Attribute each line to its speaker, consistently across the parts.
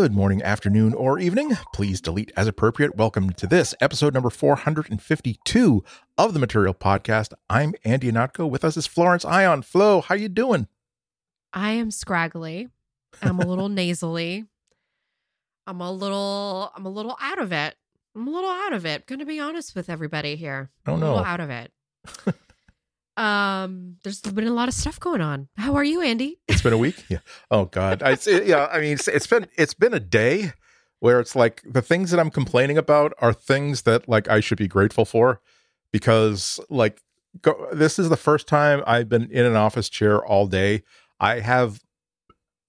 Speaker 1: Good morning, afternoon, or evening. Please delete as appropriate. Welcome to this episode number 452 of the Material Podcast. I'm Andy Ihnatko. With us is Florence Ion. Flo, how you doing?
Speaker 2: I am scraggly. I'm a little nasally. I'm a little I'm a little out of it. I'm a little out of it. Gonna be honest with everybody here.
Speaker 1: Oh
Speaker 2: I'm
Speaker 1: no.
Speaker 2: a little out of it. um, there's been a lot of stuff going on. How are you, Andy?
Speaker 1: It's been a week. Yeah. Oh God. I, it, yeah. I mean, it's, it's been it's been a day where it's like the things that I'm complaining about are things that like I should be grateful for because like go, this is the first time I've been in an office chair all day. I have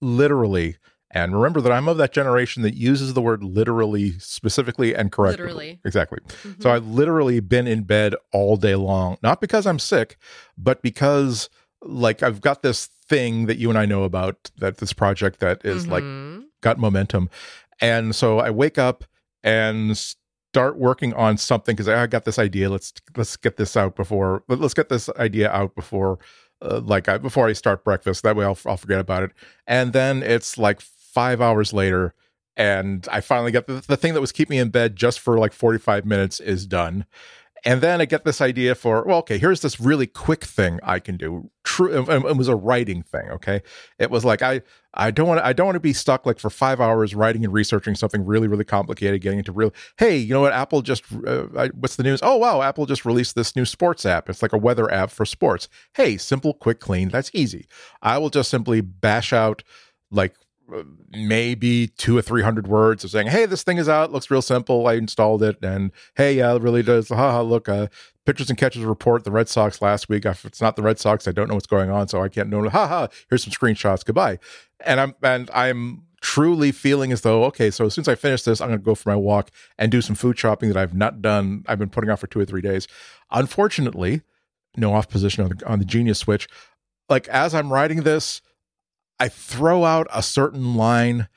Speaker 1: literally and remember that I'm of that generation that uses the word literally specifically and correctly.
Speaker 2: Literally.
Speaker 1: Exactly.
Speaker 2: Mhm.
Speaker 1: So I've literally been in bed all day long, not because I'm sick, but because like I've got this thing that you and I know about that this project that is like
Speaker 2: Mhm.
Speaker 1: got momentum. And so I wake up and start working on something because I got this idea. Let's let's get this out before let- let's get this idea out before uh, like I, before I start breakfast. That way I'll I'll forget about it. And then it's like five hours later, and I finally get the, the thing that was keeping me in bed just for like forty five minutes is done. And then I get this idea for well, okay, here's this really quick thing I can do. True, it, it was a writing thing. Okay, it was like I I don't want I don't want to be stuck like for five hours writing and researching something really really complicated, getting into real. Hey, you know what? Apple just uh, I, what's the news? Oh wow, Apple just released this new sports app. It's like a weather app for sports. Hey, simple, quick, clean. That's easy. I will just simply bash out like maybe two or three hundred words of saying, "Hey, this thing is out. Looks real simple. I installed it, and hey, yeah, it really does. Haha, look, uh, pitchers and catchers report the Red Sox last week. If it's not the Red Sox, I don't know what's going on, so I can't know. Haha, here's some screenshots. Goodbye. And I'm and I'm truly feeling as though okay, so as soon as I finish this, I'm going to go for my walk and do some food shopping that I've not done. I've been putting off for two or three days. Unfortunately, no off position on the on the Genius Switch. Like as I'm writing this, I throw out a certain line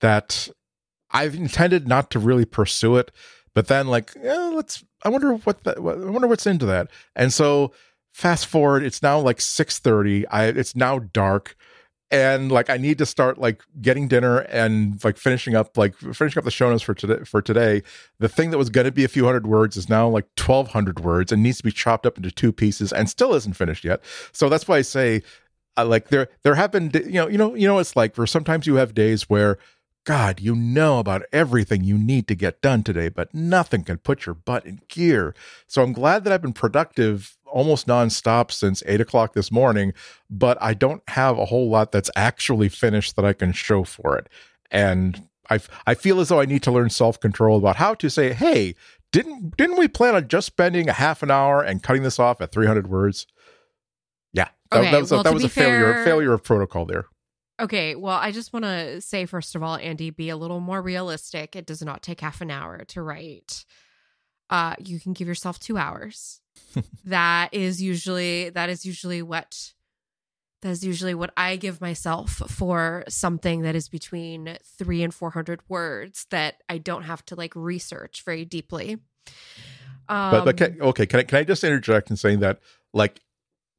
Speaker 1: that I've intended not to really pursue it, but then like, eh, let's. I wonder what that. I wonder what's into that. And so, fast forward, it's now like six thirty. I it's now dark, and like I need to start like getting dinner and like finishing up like finishing up the show notes for today. For today, the thing that was going to be a few hundred words is now like twelve hundred words and needs to be chopped up into two pieces and still isn't finished yet. So that's why I say uh, like there there have been you know you know you know it's like for sometimes you have days where god you know about everything you need to get done today but nothing can put your butt in gear. So i'm glad that i've been productive almost nonstop since eight o'clock this morning but i don't have a whole lot that's actually finished that i can show for it. And i i feel as though i need to learn self-control about how to say hey didn't didn't we plan on just spending a half an hour and cutting this off at 300 words yeah that,
Speaker 2: Okay,
Speaker 1: that was a,
Speaker 2: well,
Speaker 1: that was a failure
Speaker 2: fair-
Speaker 1: failure of protocol there
Speaker 2: Okay, well, I just want to say first of all, Andy, be a little more realistic. It does not take half an hour to write. Uh, you can give yourself two hours. that is usually that is usually what that is usually what I give myself for something that is between three and four hundred words that I don't have to like research very deeply. Um,
Speaker 1: but but can, okay can I, can I just interject in saying that like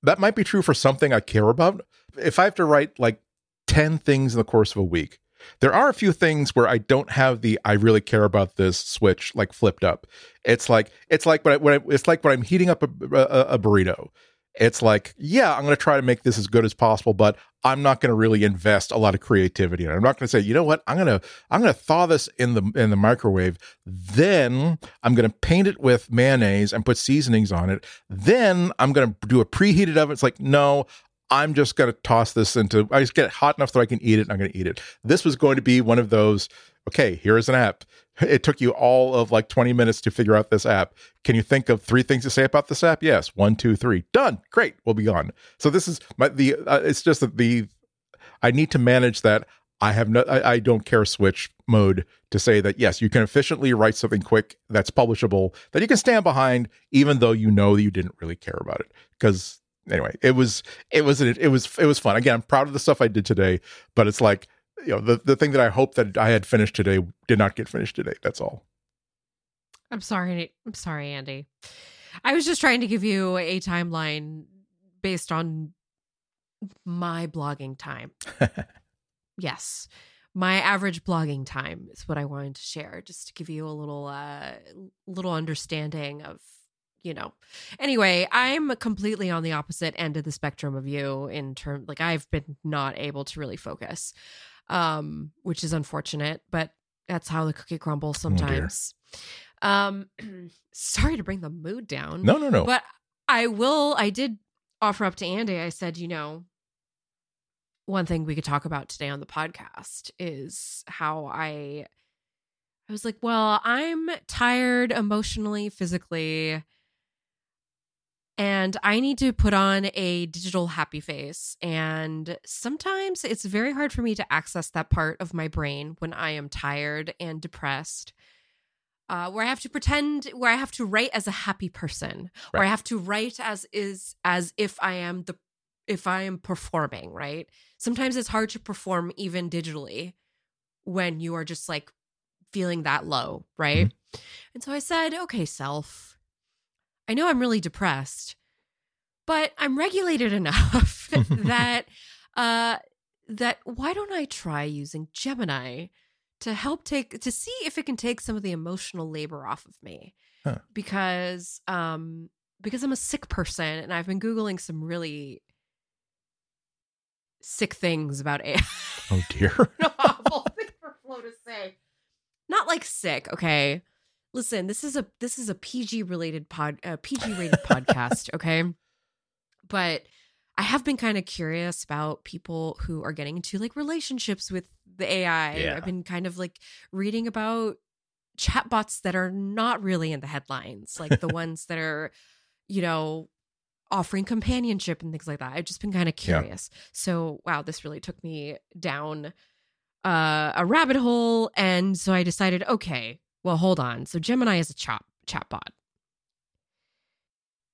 Speaker 1: that might be true for something i care about. If i have to write like 10 things in the course of a week there are a few things where i don't have the i really care about this switch like flipped up. It's like it's like when, I, when I, it's like when i'm heating up a, a, a burrito it's like yeah i'm going to try to make this as good as possible but i'm not going to really invest a lot of creativity it. I'm not going to say you know what? I'm going to i'm going to thaw this in the in the microwave then i'm going to paint it with mayonnaise and put seasonings on it then i'm going to do a preheated oven. It's like no i'm just going to toss this into i just get it hot enough that i can eat it and i'm going to eat it. This was going to be one of those okay here's an app it took you all of like 20 minutes to figure out this app. Can you think of three things to say about this app? Yes. One, two, three. Done. Great. We'll be on. So this is my the. Uh, it's just that the. I need to manage that. I have no. I, I don't care switch mode to say that yes, you can efficiently write something quick that's publishable that you can stand behind, even though you know that you didn't really care about it. Because anyway, it was it was it was it was fun. Again, I'm proud of the stuff I did today, but it's like you know the the thing that I hope that I had finished today did not get finished today. That's all.
Speaker 2: I'm sorry. I'm sorry, Andy. I was just trying to give you a timeline based on my blogging time. yes. my average blogging time is what I wanted to share, just to give you a little uh little understanding of you know. Anyway, I'm completely on the opposite end of the spectrum of you in terms like I've been not able to really focus. Um, which is unfortunate, but that's how the cookie crumbles sometimes. um sorry to bring the mood down.
Speaker 1: No, no, no.
Speaker 2: But I will I did offer up to Andy. I said, you know, one thing we could talk about today on the podcast is how I I was like, well, I'm tired emotionally, physically, and I need to put on a digital happy face. And sometimes it's very hard for me to access that part of my brain when I am tired and depressed. Uh, where I have to pretend, where I have to write as a happy person,
Speaker 1: Right.
Speaker 2: where I have to write as is as if I am the if I am performing, right? Sometimes it's hard to perform even digitally when you are just like feeling that low, right? And so I said, okay, self, I know I'm really depressed, but I'm regulated enough that uh that why don't I try using Gemini to help take to see if it can take some of the emotional labor off of me.
Speaker 1: Huh.
Speaker 2: Because um because I'm a sick person and I've been googling some really sick things about AI.
Speaker 1: oh dear.
Speaker 2: an awful thing for Flo to say. Not like sick, okay. Listen, this is a this is a PG related pod, uh, PG rated podcast, okay. But I have been kind of curious about people who are getting into like relationships with the AI.
Speaker 1: Yeah.
Speaker 2: I've been kind of like reading about chatbots that are not really in the headlines, like the ones that are, you know, offering companionship and things like that. I've just been kind of
Speaker 1: Yeah.
Speaker 2: curious. So, wow, this really took me down uh, a rabbit hole, and so I decided, okay, well, hold on. So Gemini is a chat chatbot.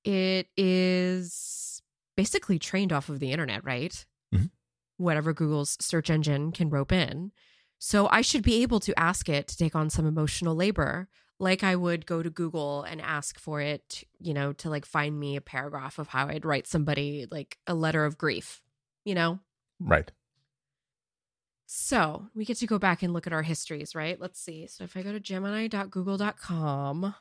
Speaker 2: It is basically trained off of the internet, right?
Speaker 1: Mhm.
Speaker 2: Whatever Google's search engine can rope in. So I should be able to ask it to take on some emotional labor, like I would go to Google and ask for it, you know, to like find me a paragraph of how I'd write somebody like a letter of grief, you know?
Speaker 1: Right.
Speaker 2: So we get to go back and look at our histories, right? Let's see. So if I go to gemini.google.com,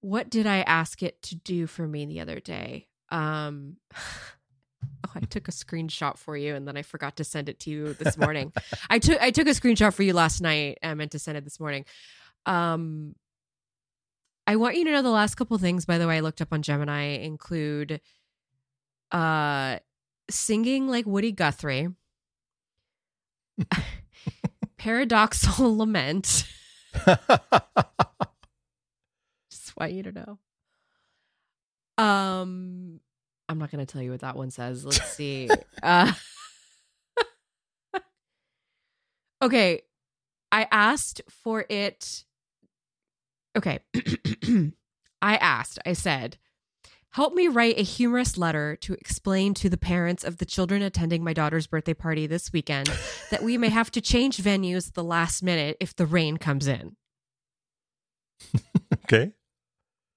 Speaker 2: what did I ask it to do for me the other day? Um, oh, I took a screenshot for you and then I forgot to send it to you this morning. I took I took a screenshot for you last night. and I meant to send it this morning. Um, I want you to know the last couple things, by the way, I looked up on Gemini include uh singing like Woody Guthrie. paradoxal lament. Just want you to know. Um, I'm not going to tell you what that one says. Let's see. uh, okay, I asked for it. Okay, I asked. I said, "Help me write a humorous letter to explain to the parents of the children attending my daughter's birthday party this weekend that we may have to change venues at the last minute if the rain comes in."
Speaker 1: okay.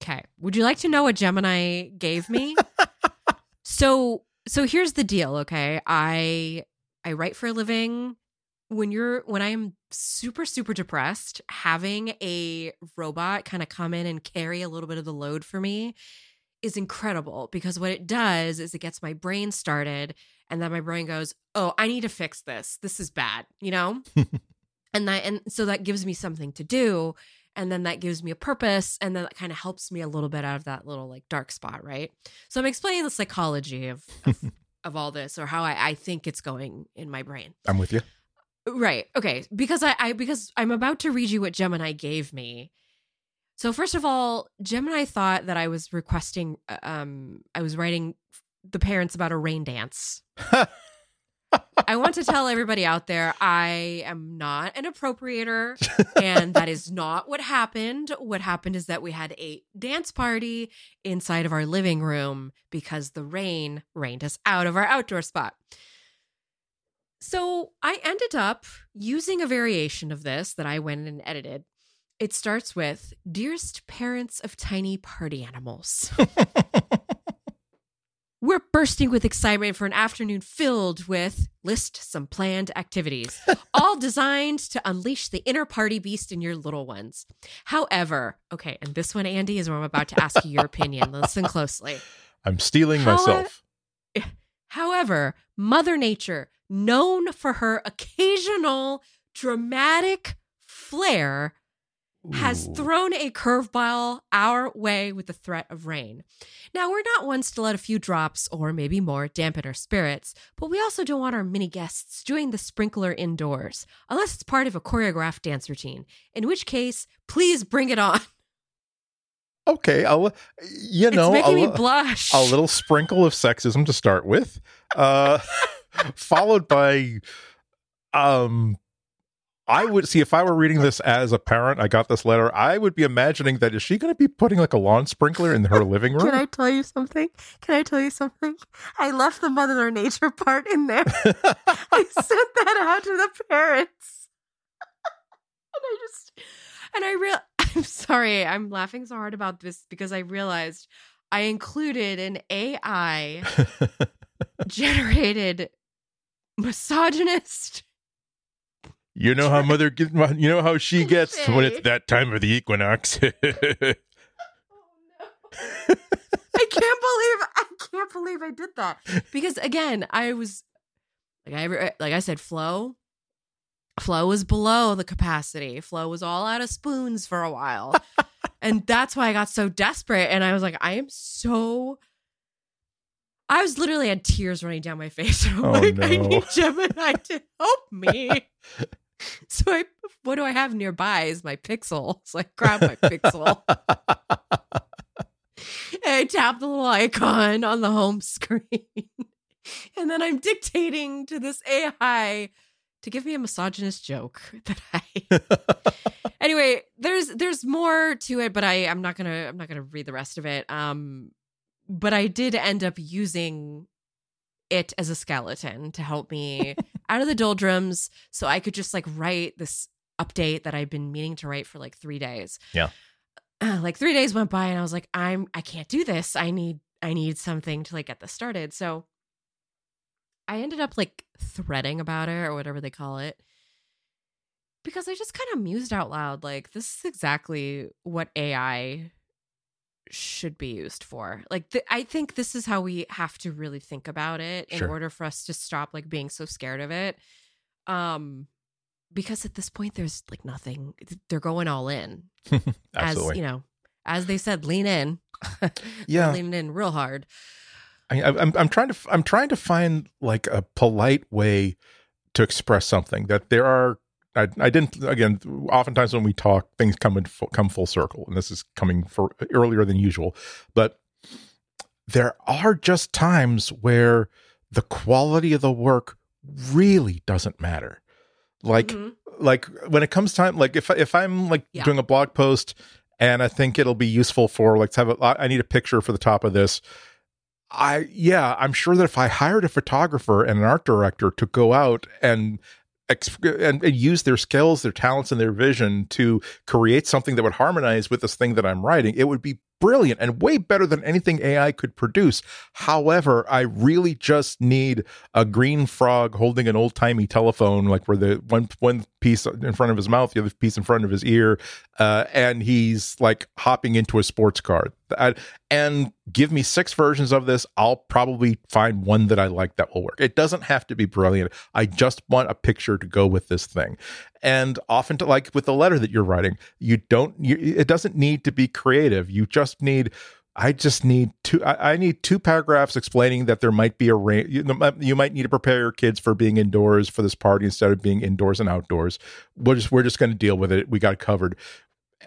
Speaker 2: Okay. Would you like to know what Gemini gave me? so so here's the deal, okay? I I write for a living. When you're when I am super super depressed, having a robot kind of come in and carry a little bit of the load for me is incredible because what it does is it gets my brain started and then my brain goes, "Oh, I need to fix this. This is bad," you know? Hmm. and that and so that gives me something to do and then that gives me a purpose and then that kind of helps me a little bit out of that little like dark spot right so i'm explaining the psychology of of, of all this or how I, I think it's going in my brain
Speaker 1: I'm with you.
Speaker 2: right okay because I, I because i'm about to read you what gemini gave me so first of all gemini thought that i was requesting uh, um i was writing the parents about a rain dance I want to tell everybody out there I am not an appropriator, and that is not what happened. What happened is that we had a dance party inside of our living room because the rain rained us out of our outdoor spot. So I ended up using a variation of this that I went and edited. It starts with Dearest parents of tiny party animals. We're bursting with excitement for an afternoon filled with list some planned activities, all designed to unleash the inner party beast in your little ones. However, okay, and this one, Andy, is where I'm about to ask you your opinion. Listen closely.
Speaker 1: I'm stealing
Speaker 2: How-
Speaker 1: myself.
Speaker 2: However, Mother Nature, known for her occasional dramatic flair, has thrown a curveball our way with the threat of rain. Now, we're not ones to let a few drops or maybe more dampen our spirits, but we also don't want our mini guests doing the sprinkler indoors, unless it's part of a choreographed dance routine, in which case, please bring it on.
Speaker 1: okay, I'll you know
Speaker 2: it's making
Speaker 1: a,
Speaker 2: me blush.
Speaker 1: a little sprinkle of sexism to start with, uh, followed by um. I would see if I were reading this as a parent, I got this letter, I would be imagining that is she going to be putting like a lawn sprinkler in her living room?
Speaker 2: Can I tell you something? Can I tell you something? I left the Mother Nature part in there. I sent that out to the parents. and I just and I real I'm sorry, I'm laughing so hard about this because I realized I included an AI generated misogynist.
Speaker 1: You know how mother get, you know how she gets when it's that time of the equinox.
Speaker 2: Oh no. I can't believe I can't believe I did that. Because again, I was like I like I said Flo Flo was below the capacity. Flo was all out of spoons for a while. and that's why I got so desperate and I was like I am so I was literally had tears running down my face. I'm
Speaker 1: Oh,
Speaker 2: like, I need Gemini to help me. so I what do I have nearby is my pixel. So I grab my pixel. And I tap the little icon on the home screen. and then I'm dictating to this AI to give me a misogynist joke that I Anyway, there's there's more to it, but I I'm not going to I'm not going to read the rest of it. Um but I did end up using it as a skeleton to help me out of the doldrums so I could just like write this update that I've been meaning to write for like 3 days.
Speaker 1: Yeah.
Speaker 2: Uh, like 3 days went by and I was like I'm I can't do this. I need I need something to like get this started. So I ended up like threading about it or whatever they call it because I just kind of mused out loud like this is exactly what AI should be used for. Like th- I think this is how we have to really think about it in
Speaker 1: Sure.
Speaker 2: order for us to stop like being so scared of it. Um because at this point there's like nothing they're going all in. As, you know, as they said lean in.
Speaker 1: Yeah.
Speaker 2: leaning in real hard.
Speaker 1: I, I- I'm I'm trying to I'm trying to find like a polite way to express something that there are. I, I didn't again. Oftentimes when we talk, things come in full, come full circle, and this is coming for earlier than usual. But there are just times where the quality of the work really doesn't matter. Like
Speaker 2: Mhm.
Speaker 1: like when it comes time like if if i'm like
Speaker 2: Yeah.
Speaker 1: doing a blog post and i think it'll be useful for like to have a, i need a picture for the top of this i yeah i'm sure that if i hired a photographer and an art director to go out and and, and use their skills their talents and their vision to create something that would harmonize with this thing that i'm writing. It would be brilliant and way better than anything ai could produce. However i really just need a green frog holding an old timey telephone, like where the one one piece in front of his mouth, the other piece in front of his ear, uh, and he's like hopping into a sports car. I- and give me six versions of this. I'll probably find one that I like that will work. It doesn't have to be brilliant. I just want a picture to go with this thing. And often, to, like with the letter that you're writing, you don't. You, it doesn't need to be creative. You just need I just need two. I, I need two paragraphs explaining that there might be a rain. You, you might need to prepare your kids for being indoors for this party instead of being indoors and outdoors. We're just we're just going to deal with it. We got covered,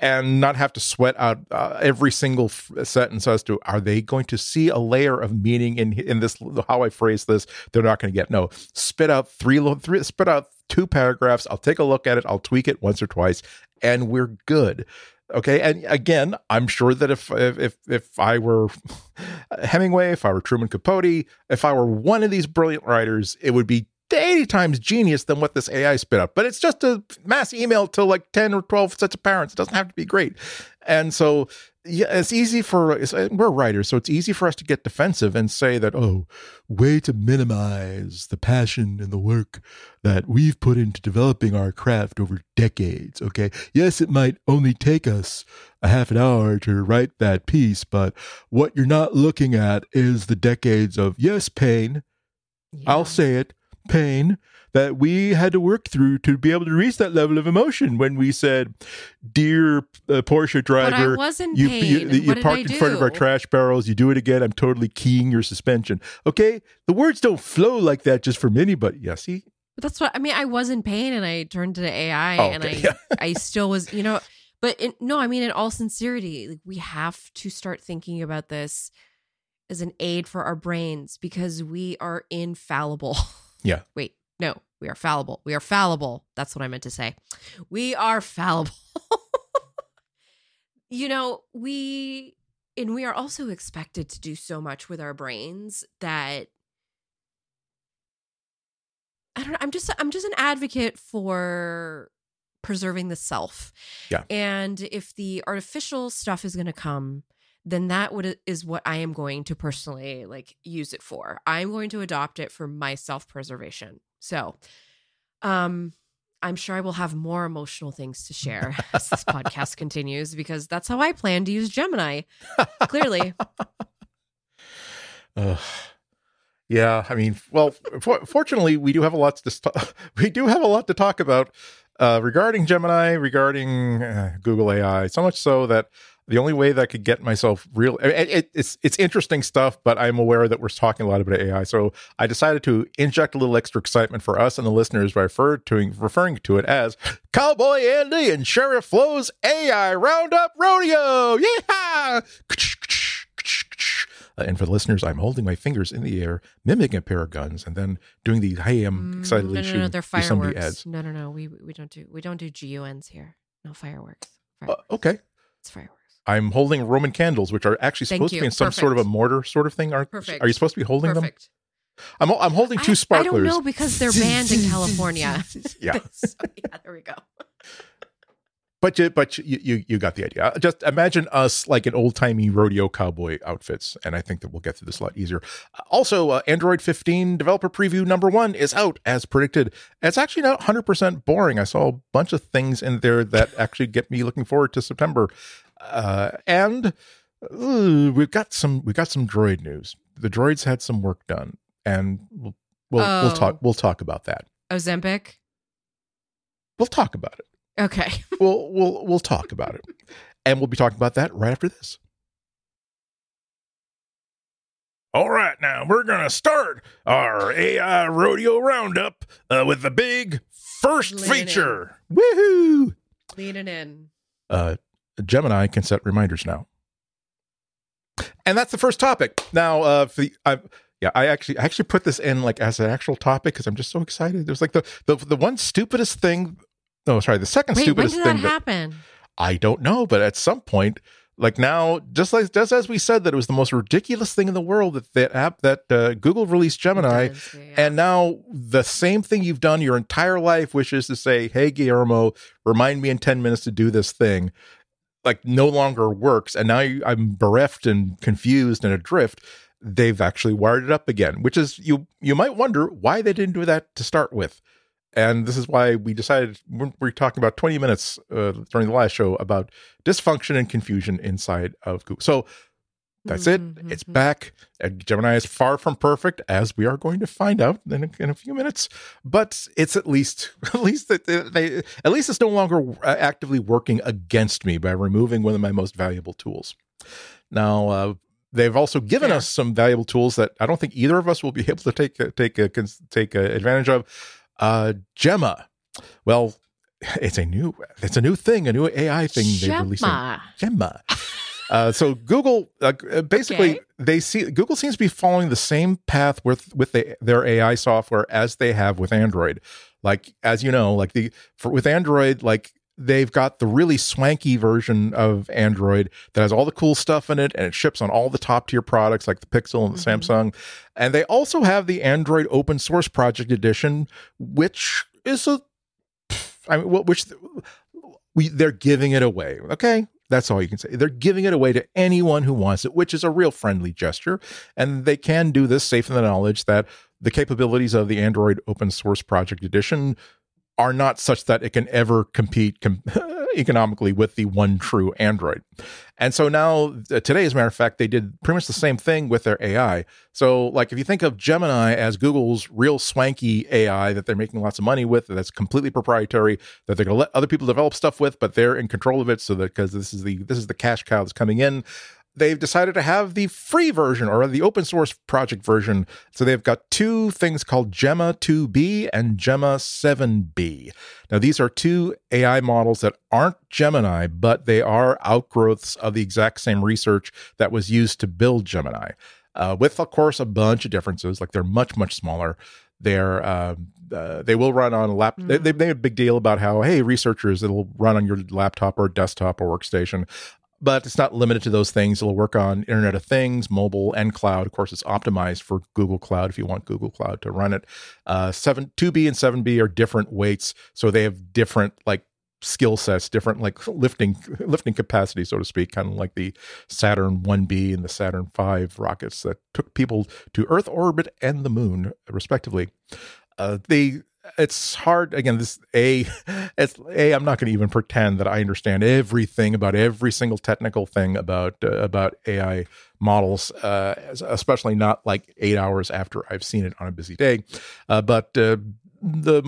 Speaker 1: and not have to sweat out uh, every single f- sentence as to are they going to see a layer of meaning in in this how I phrase this. They're not going to get no. Spit out three three. Spit out two paragraphs. I'll take a look at it. I'll tweak it once or twice, and we're good. Okay, and again, I'm sure that if if if, I were Hemingway, if I were Truman Capote, if I were one of these brilliant writers, it would be 80 times genius than what this AI spit out. But it's just a mass email to like 10 or 12 sets of parents. It doesn't have to be great. And so yeah, it's easy for uh, we're writers, so it's easy for us to get defensive and say that oh, way to minimize the passion and the work that we've put into developing our craft over decades. Okay, yes, it might only take us a half an hour to write that piece, but what you're not looking at is the decades of yes, pain.
Speaker 2: Yeah.
Speaker 1: I'll say it, pain that we had to work through to be able to reach that level of emotion when we said, "Dear uh, Porsche driver,
Speaker 2: was in
Speaker 1: you
Speaker 2: pain.
Speaker 1: you, you parked in front of our trash barrels. You do it again. I'm totally keying your suspension. Okay, the words don't flow like that just from anybody. Yeah, see,
Speaker 2: But that's what I mean. I was in pain, and I turned to the AI,
Speaker 1: Oh,
Speaker 2: and I.
Speaker 1: Yeah.
Speaker 2: I still was, you know. But in, no, I mean, in all sincerity, like we have to start thinking about this as an aid for our brains because we are infallible.
Speaker 1: Yeah.
Speaker 2: Wait, no, we are fallible. We are fallible. That's what I meant to say. We are fallible. you know, we and we are also expected to do so much with our brains that I don't know. I'm just I'm just an advocate for preserving the self.
Speaker 1: Yeah.
Speaker 2: And if the artificial stuff is going to come, then that would is what I am going to personally like use it for. I'm going to adopt it for my self-preservation. So, um I'm sure I will have more emotional things to share as this podcast continues because that's how I plan to use Gemini. Clearly.
Speaker 1: Ugh. yeah. I mean, well, for, fortunately, we do have a lot to st- we do have a lot to talk about uh, regarding Gemini, regarding uh, Google AI. So much so that the only way that I could get myself real it, it, it's it's interesting stuff, but I'm aware that we're talking a lot about AI. So I decided to inject a little extra excitement for us and the listeners by refer to, referring to it as Cowboy Andy and Sheriff Flo's AI Roundup Rodeo. Yeah. Uh, and for the listeners, I'm holding my fingers in the air, mimicking a pair of guns, and then doing the "Hey, I'm
Speaker 2: Mm,
Speaker 1: excitedly
Speaker 2: no, no,
Speaker 1: shooting."
Speaker 2: no, they're
Speaker 1: somebody.
Speaker 2: No, no, no. We we don't do we don't do GUNs here. No fireworks.
Speaker 1: Uh,
Speaker 2: Fireworks.
Speaker 1: okay,
Speaker 2: it's fireworks.
Speaker 1: I'm holding Roman candles, which are actually supposed to be in some sort of a mortar sort of thing. Aren't
Speaker 2: Perfect.
Speaker 1: are you supposed to be holding them? I'm I'm holding two
Speaker 2: I, I don't know because they're banned in California.
Speaker 1: Yeah.
Speaker 2: So, yeah, there we go.
Speaker 1: But you, but you, you, you got the idea. Just imagine us like an old timey rodeo cowboy outfits, and I think that we'll get through this a lot easier. Also, uh, Android 15 developer preview number one is out as predicted. It's actually not 100% boring. I saw a bunch of things in there that actually get me looking forward to September. Uh, and uh, we've got some we've got some droid news. The droids had some work done, and we'll we'll, we'll
Speaker 2: Oh.
Speaker 1: talk we'll talk about that.
Speaker 2: Ozempic.
Speaker 1: We'll talk about it.
Speaker 2: Okay.
Speaker 1: we'll we'll we'll talk about it, and we'll be talking about that right after this. All right, now we're gonna start our AI rodeo roundup uh, with the big first
Speaker 2: Lean in.
Speaker 1: feature. Woohoo!
Speaker 2: Leaning in.
Speaker 1: Uh, Gemini can set reminders now, and that's the first topic. Now, uh, for the, I, yeah, I actually I actually put this in like as an actual topic because I'm just so excited. There's like the the the one stupidest thing. No, sorry, the second
Speaker 2: Wait, when
Speaker 1: stupidest
Speaker 2: did that
Speaker 1: thing that
Speaker 2: happen?
Speaker 1: I don't know, but at some point, like now, just like just as we said that it was the most ridiculous thing in the world that that app that uh, Google released Gemini,
Speaker 2: does, yeah.
Speaker 1: and now the same thing you've done your entire life, which is to say, "Hey Guillermo, remind me in ten minutes to do this thing," like no longer works, and now I'm bereft and confused and adrift. They've actually wired it up again, which is you you might wonder why they didn't do that to start with and this is why we decided we're, we're talking about 20 minutes uh, during the last show about dysfunction and confusion inside of google so that's it
Speaker 2: Mhm,
Speaker 1: it's
Speaker 2: mhm.
Speaker 1: back and gemini is far from perfect as we are going to find out in a, in a few minutes but it's at least at least that they, they at least it's no longer uh, actively working against me by removing one of my most valuable tools now uh, they've also given
Speaker 2: Fair.
Speaker 1: us some valuable tools that I don't think either of us will be able to take take a, take a advantage of. Uh, Gemma, well, it's a new it's a new thing, a new AI thing they're releasing.
Speaker 2: Gemma.
Speaker 1: Gemma. Uh, so Google, uh, basically,
Speaker 2: Okay.
Speaker 1: they see Google seems to be following the same path with with the, their AI software as they have with Android. Like as you know, like the for with Android, like they've got the really swanky version of Android that has all the cool stuff in it, and it ships on all the top tier products like the Pixel and the
Speaker 2: Mhm.
Speaker 1: Samsung. And they also have the Android Open Source Project Edition, which is a, I mean, which we they're giving it away. Okay, That's all you can say. They're giving it away to anyone who wants it, which is a real friendly gesture. And they can do this safe in the knowledge that the capabilities of the Android Open Source Project Edition are not such that it can ever compete com- economically with the one true Android. And so now, uh, today, as a matter of fact, they did pretty much the same thing with their AI. So, like, if you think of Gemini as Google's real swanky AI that they're making lots of money with, that's completely proprietary, that they're going to let other people develop stuff with, but they're in control of it, so that because this is the this is the cash cow that's coming in they've decided to have the free version or the open source project version. So they've got two things called Gemma 2B and Gemma 7B. Now, these are two AI models that aren't Gemini, but they are outgrowths of the exact same research that was used to build Gemini. Uh, with, of course, a bunch of differences. Like they're much, much smaller. They're uh, uh, they will run on a lap. Mm-hmm. They, they made a big deal about how hey, researchers, it'll run on your laptop or desktop or workstation but it's not limited to those things. It'll work on Internet of Things, mobile, and cloud. Of course, it's optimized for Google Cloud if you want Google Cloud to run it. Uh, seven, 2B and 7B are different weights, so they have different like skill sets, different like lifting lifting capacity, so to speak, kind of like the Saturn 1B and the Saturn 5 rockets that took people to Earth orbit and the moon, respectively. Uh, they it's hard again this a it's a i'm not going to even pretend that i understand everything about every single technical thing about uh, about ai models uh, especially not like eight hours after i've seen it on a busy day. Uh, but uh, the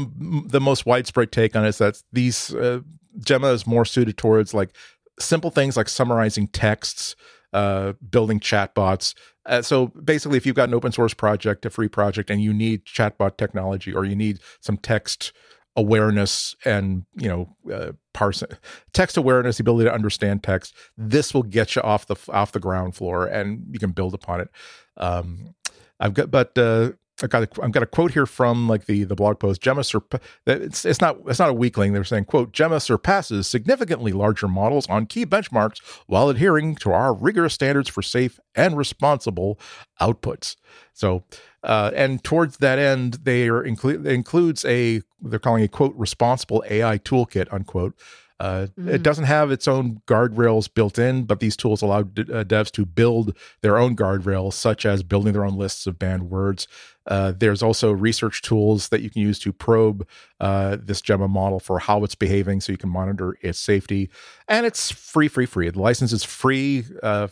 Speaker 1: the most widespread take on it is that these uh, gemma is more suited towards like simple things like summarizing texts uh, building chatbots. Uh, so basically, if you've got an open source project, a free project, and you need chatbot technology or you need some text awareness and you know uh, parsing text awareness the ability to understand text this will get you off the off the ground floor and you can build upon it um i've got but uh I got a, I've got a quote here from like the the blog post. Gemma surpa- it's it's not it's not a weakling. They're saying quote Gemma surpasses significantly larger models on key benchmarks while adhering to our rigorous standards for safe and responsible outputs. So uh, and towards that end, they are include includes a they're calling a quote responsible AI toolkit unquote uh, mm-hmm. It doesn't have its own guardrails built in, but these tools allow d- uh, devs to build their own guardrails, such as building their own lists of banned words. Uh, there's also research tools that you can use to probe uh, this Gemma model for how it's behaving, so you can monitor its safety. And it's free, free, free. The license is free uh,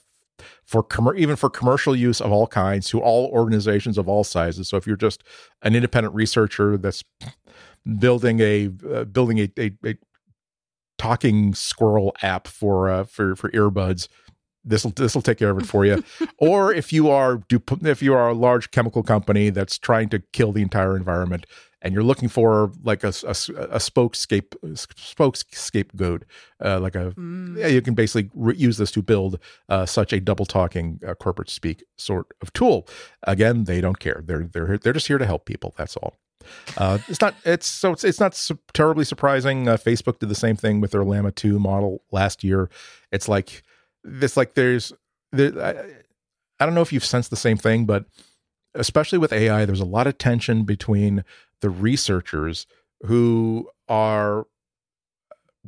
Speaker 1: for com- even for commercial use of all kinds to all organizations of all sizes. So if you're just an independent researcher that's building a uh, building a, a, a talking squirrel app for uh, for for earbuds this will this will take care of it for you or if you are if you are a large chemical company that's trying to kill the entire environment and you're looking for like a, a, a spokescape scapegoat, uh, like a mm. yeah, you can basically re- use this to build uh, such a double talking uh, corporate speak sort of tool again they don't care they're they're they're just here to help people that's all uh, it's not. It's so it's, it's not su- terribly surprising. Uh, Facebook did the same thing with their Llama two model last year. It's like this. Like there's there. I, I don't know if you've sensed the same thing, but especially with AI, there's a lot of tension between the researchers who are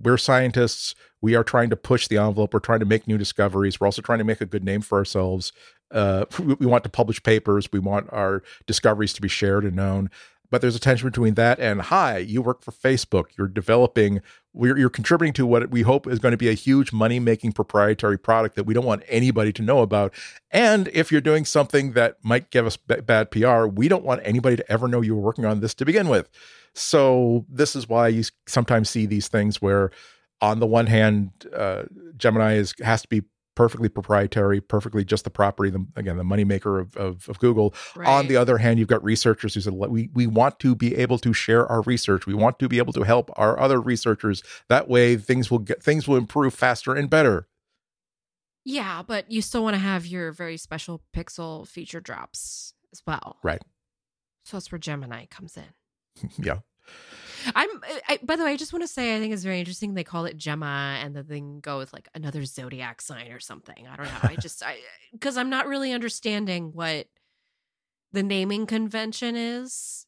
Speaker 1: we're scientists. We are trying to push the envelope. We're trying to make new discoveries. We're also trying to make a good name for ourselves. Uh, we, we want to publish papers. We want our discoveries to be shared and known but there's a tension between that and hi you work for facebook. You're developing you're contributing to what we hope is going to be a huge money making proprietary product that we don't want anybody to know about. And if you're doing something that might give us b- bad pr we don't want anybody to ever know you were working on this to begin with. So this is why you sometimes see these things where on the one hand uh, gemini is has to be perfectly proprietary, perfectly just the property, the, again, the moneymaker of, of, of Google. Right. On the other hand, you've got researchers who said, we, we want to be able to share our research. We want to be able to help our other researchers. That way things will get, things will improve faster and better.
Speaker 2: Yeah, but you still want to have your very special pixel feature drops as well.
Speaker 1: Right.
Speaker 2: So that's where Gemini comes in.
Speaker 1: yeah.
Speaker 2: I'm. I, by the way, I just want to say I think it's very interesting. They call it Gemma, and the thing go with like another zodiac sign or something. I don't know. I just I because I'm not really understanding what the naming convention is.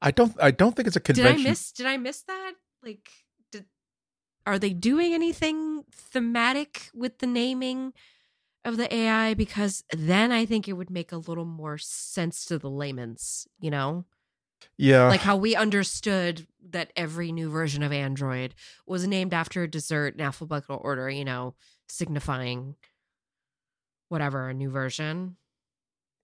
Speaker 1: I don't. I don't think it's a convention.
Speaker 2: Did I miss? Did I miss that? Like, did are they doing anything thematic with the naming of the AI because then I think it would make a little more sense to the layman's, you know?
Speaker 1: Yeah.
Speaker 2: Like how we understood that every new version of Android was named after a dessert in alphabetical order, you know, signifying whatever, a new version.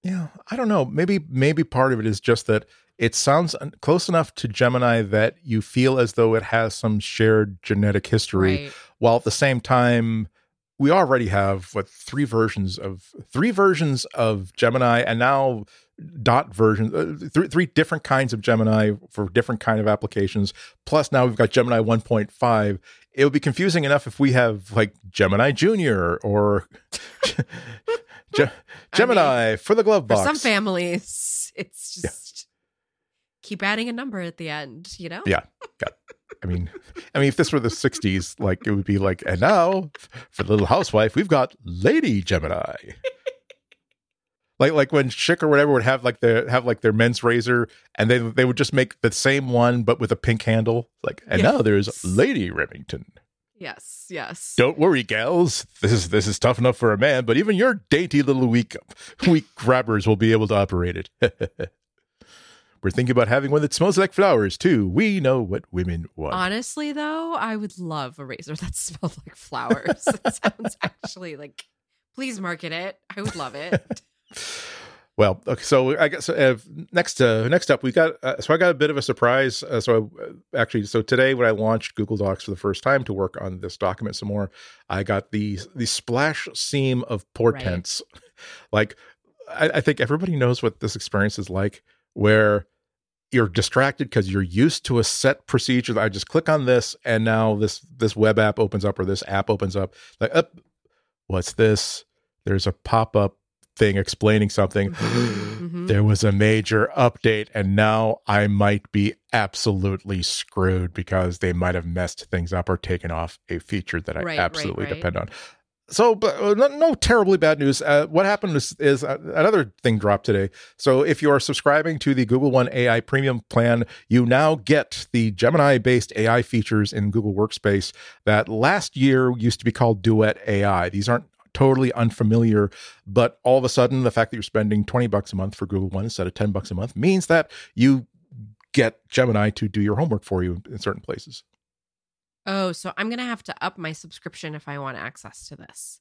Speaker 1: Yeah, I don't know. Maybe maybe part of it is just that it sounds close enough to Gemini that you feel as though it has some shared genetic history,
Speaker 2: Right.
Speaker 1: while at the same time we already have what three versions of three versions of Gemini, and now dot versions, uh, three three different kinds of Gemini for different kind of applications. Plus now we've got Gemini 1.5. It would be confusing enough if we have like Gemini Junior or Ge- Gemini for the glove
Speaker 2: For
Speaker 1: box.
Speaker 2: some families, it's just keep adding a number at the end, you know?
Speaker 1: Yeah. I mean, I mean, if this were the '60s, like it would be like, and now for the little housewife, we've got Lady Gemini. Like, like when Schick or whatever would have like their have like their men's razor, and they they would just make the same one but with a pink handle. Like, and now there's Lady Remington.
Speaker 2: Yes, yes.
Speaker 1: Don't worry, gals. This is this is tough enough for a man, but even your dainty little weak weak grabbers will be able to operate it. We're thinking about having one that smells like flowers too. We know what women want.
Speaker 2: Honestly, though, I would love a razor that smelled like flowers. that sounds actually like, please market it. I would love it.
Speaker 1: Well, okay, so I guess uh, next uh, next up we got uh, so I got a bit of a surprise. Uh, so I, actually, so today when I launched Google Docs for the first time to work on this document some more, I got the the splash seam of portents. Like I, I think everybody knows what this experience is like, where you're distracted because you're used to a set procedure. I just click on this, and now this this web app opens up or this app opens up. Like, up, what's this? There's a pop up thing explaining something.
Speaker 2: Mhm.
Speaker 1: There was a major update, and now I might be absolutely screwed because they might have messed things up or taken off a feature that I
Speaker 2: Right, right,
Speaker 1: absolutely
Speaker 2: right.
Speaker 1: depend on. So, but uh, no, no terribly bad news. Uh, what happened is, is uh, another thing dropped today. So, if you are subscribing to the Google One AI Premium plan, you now get the Gemini-based AI features in Google Workspace that last year used to be called Duet AI. These aren't totally unfamiliar, but all of a sudden, the fact that you're spending 20 bucks a month for Google One instead of 10 bucks a month means that you get Gemini to do your homework for you in certain places.
Speaker 2: Oh, so I'm going to have to up my subscription if I want access to this.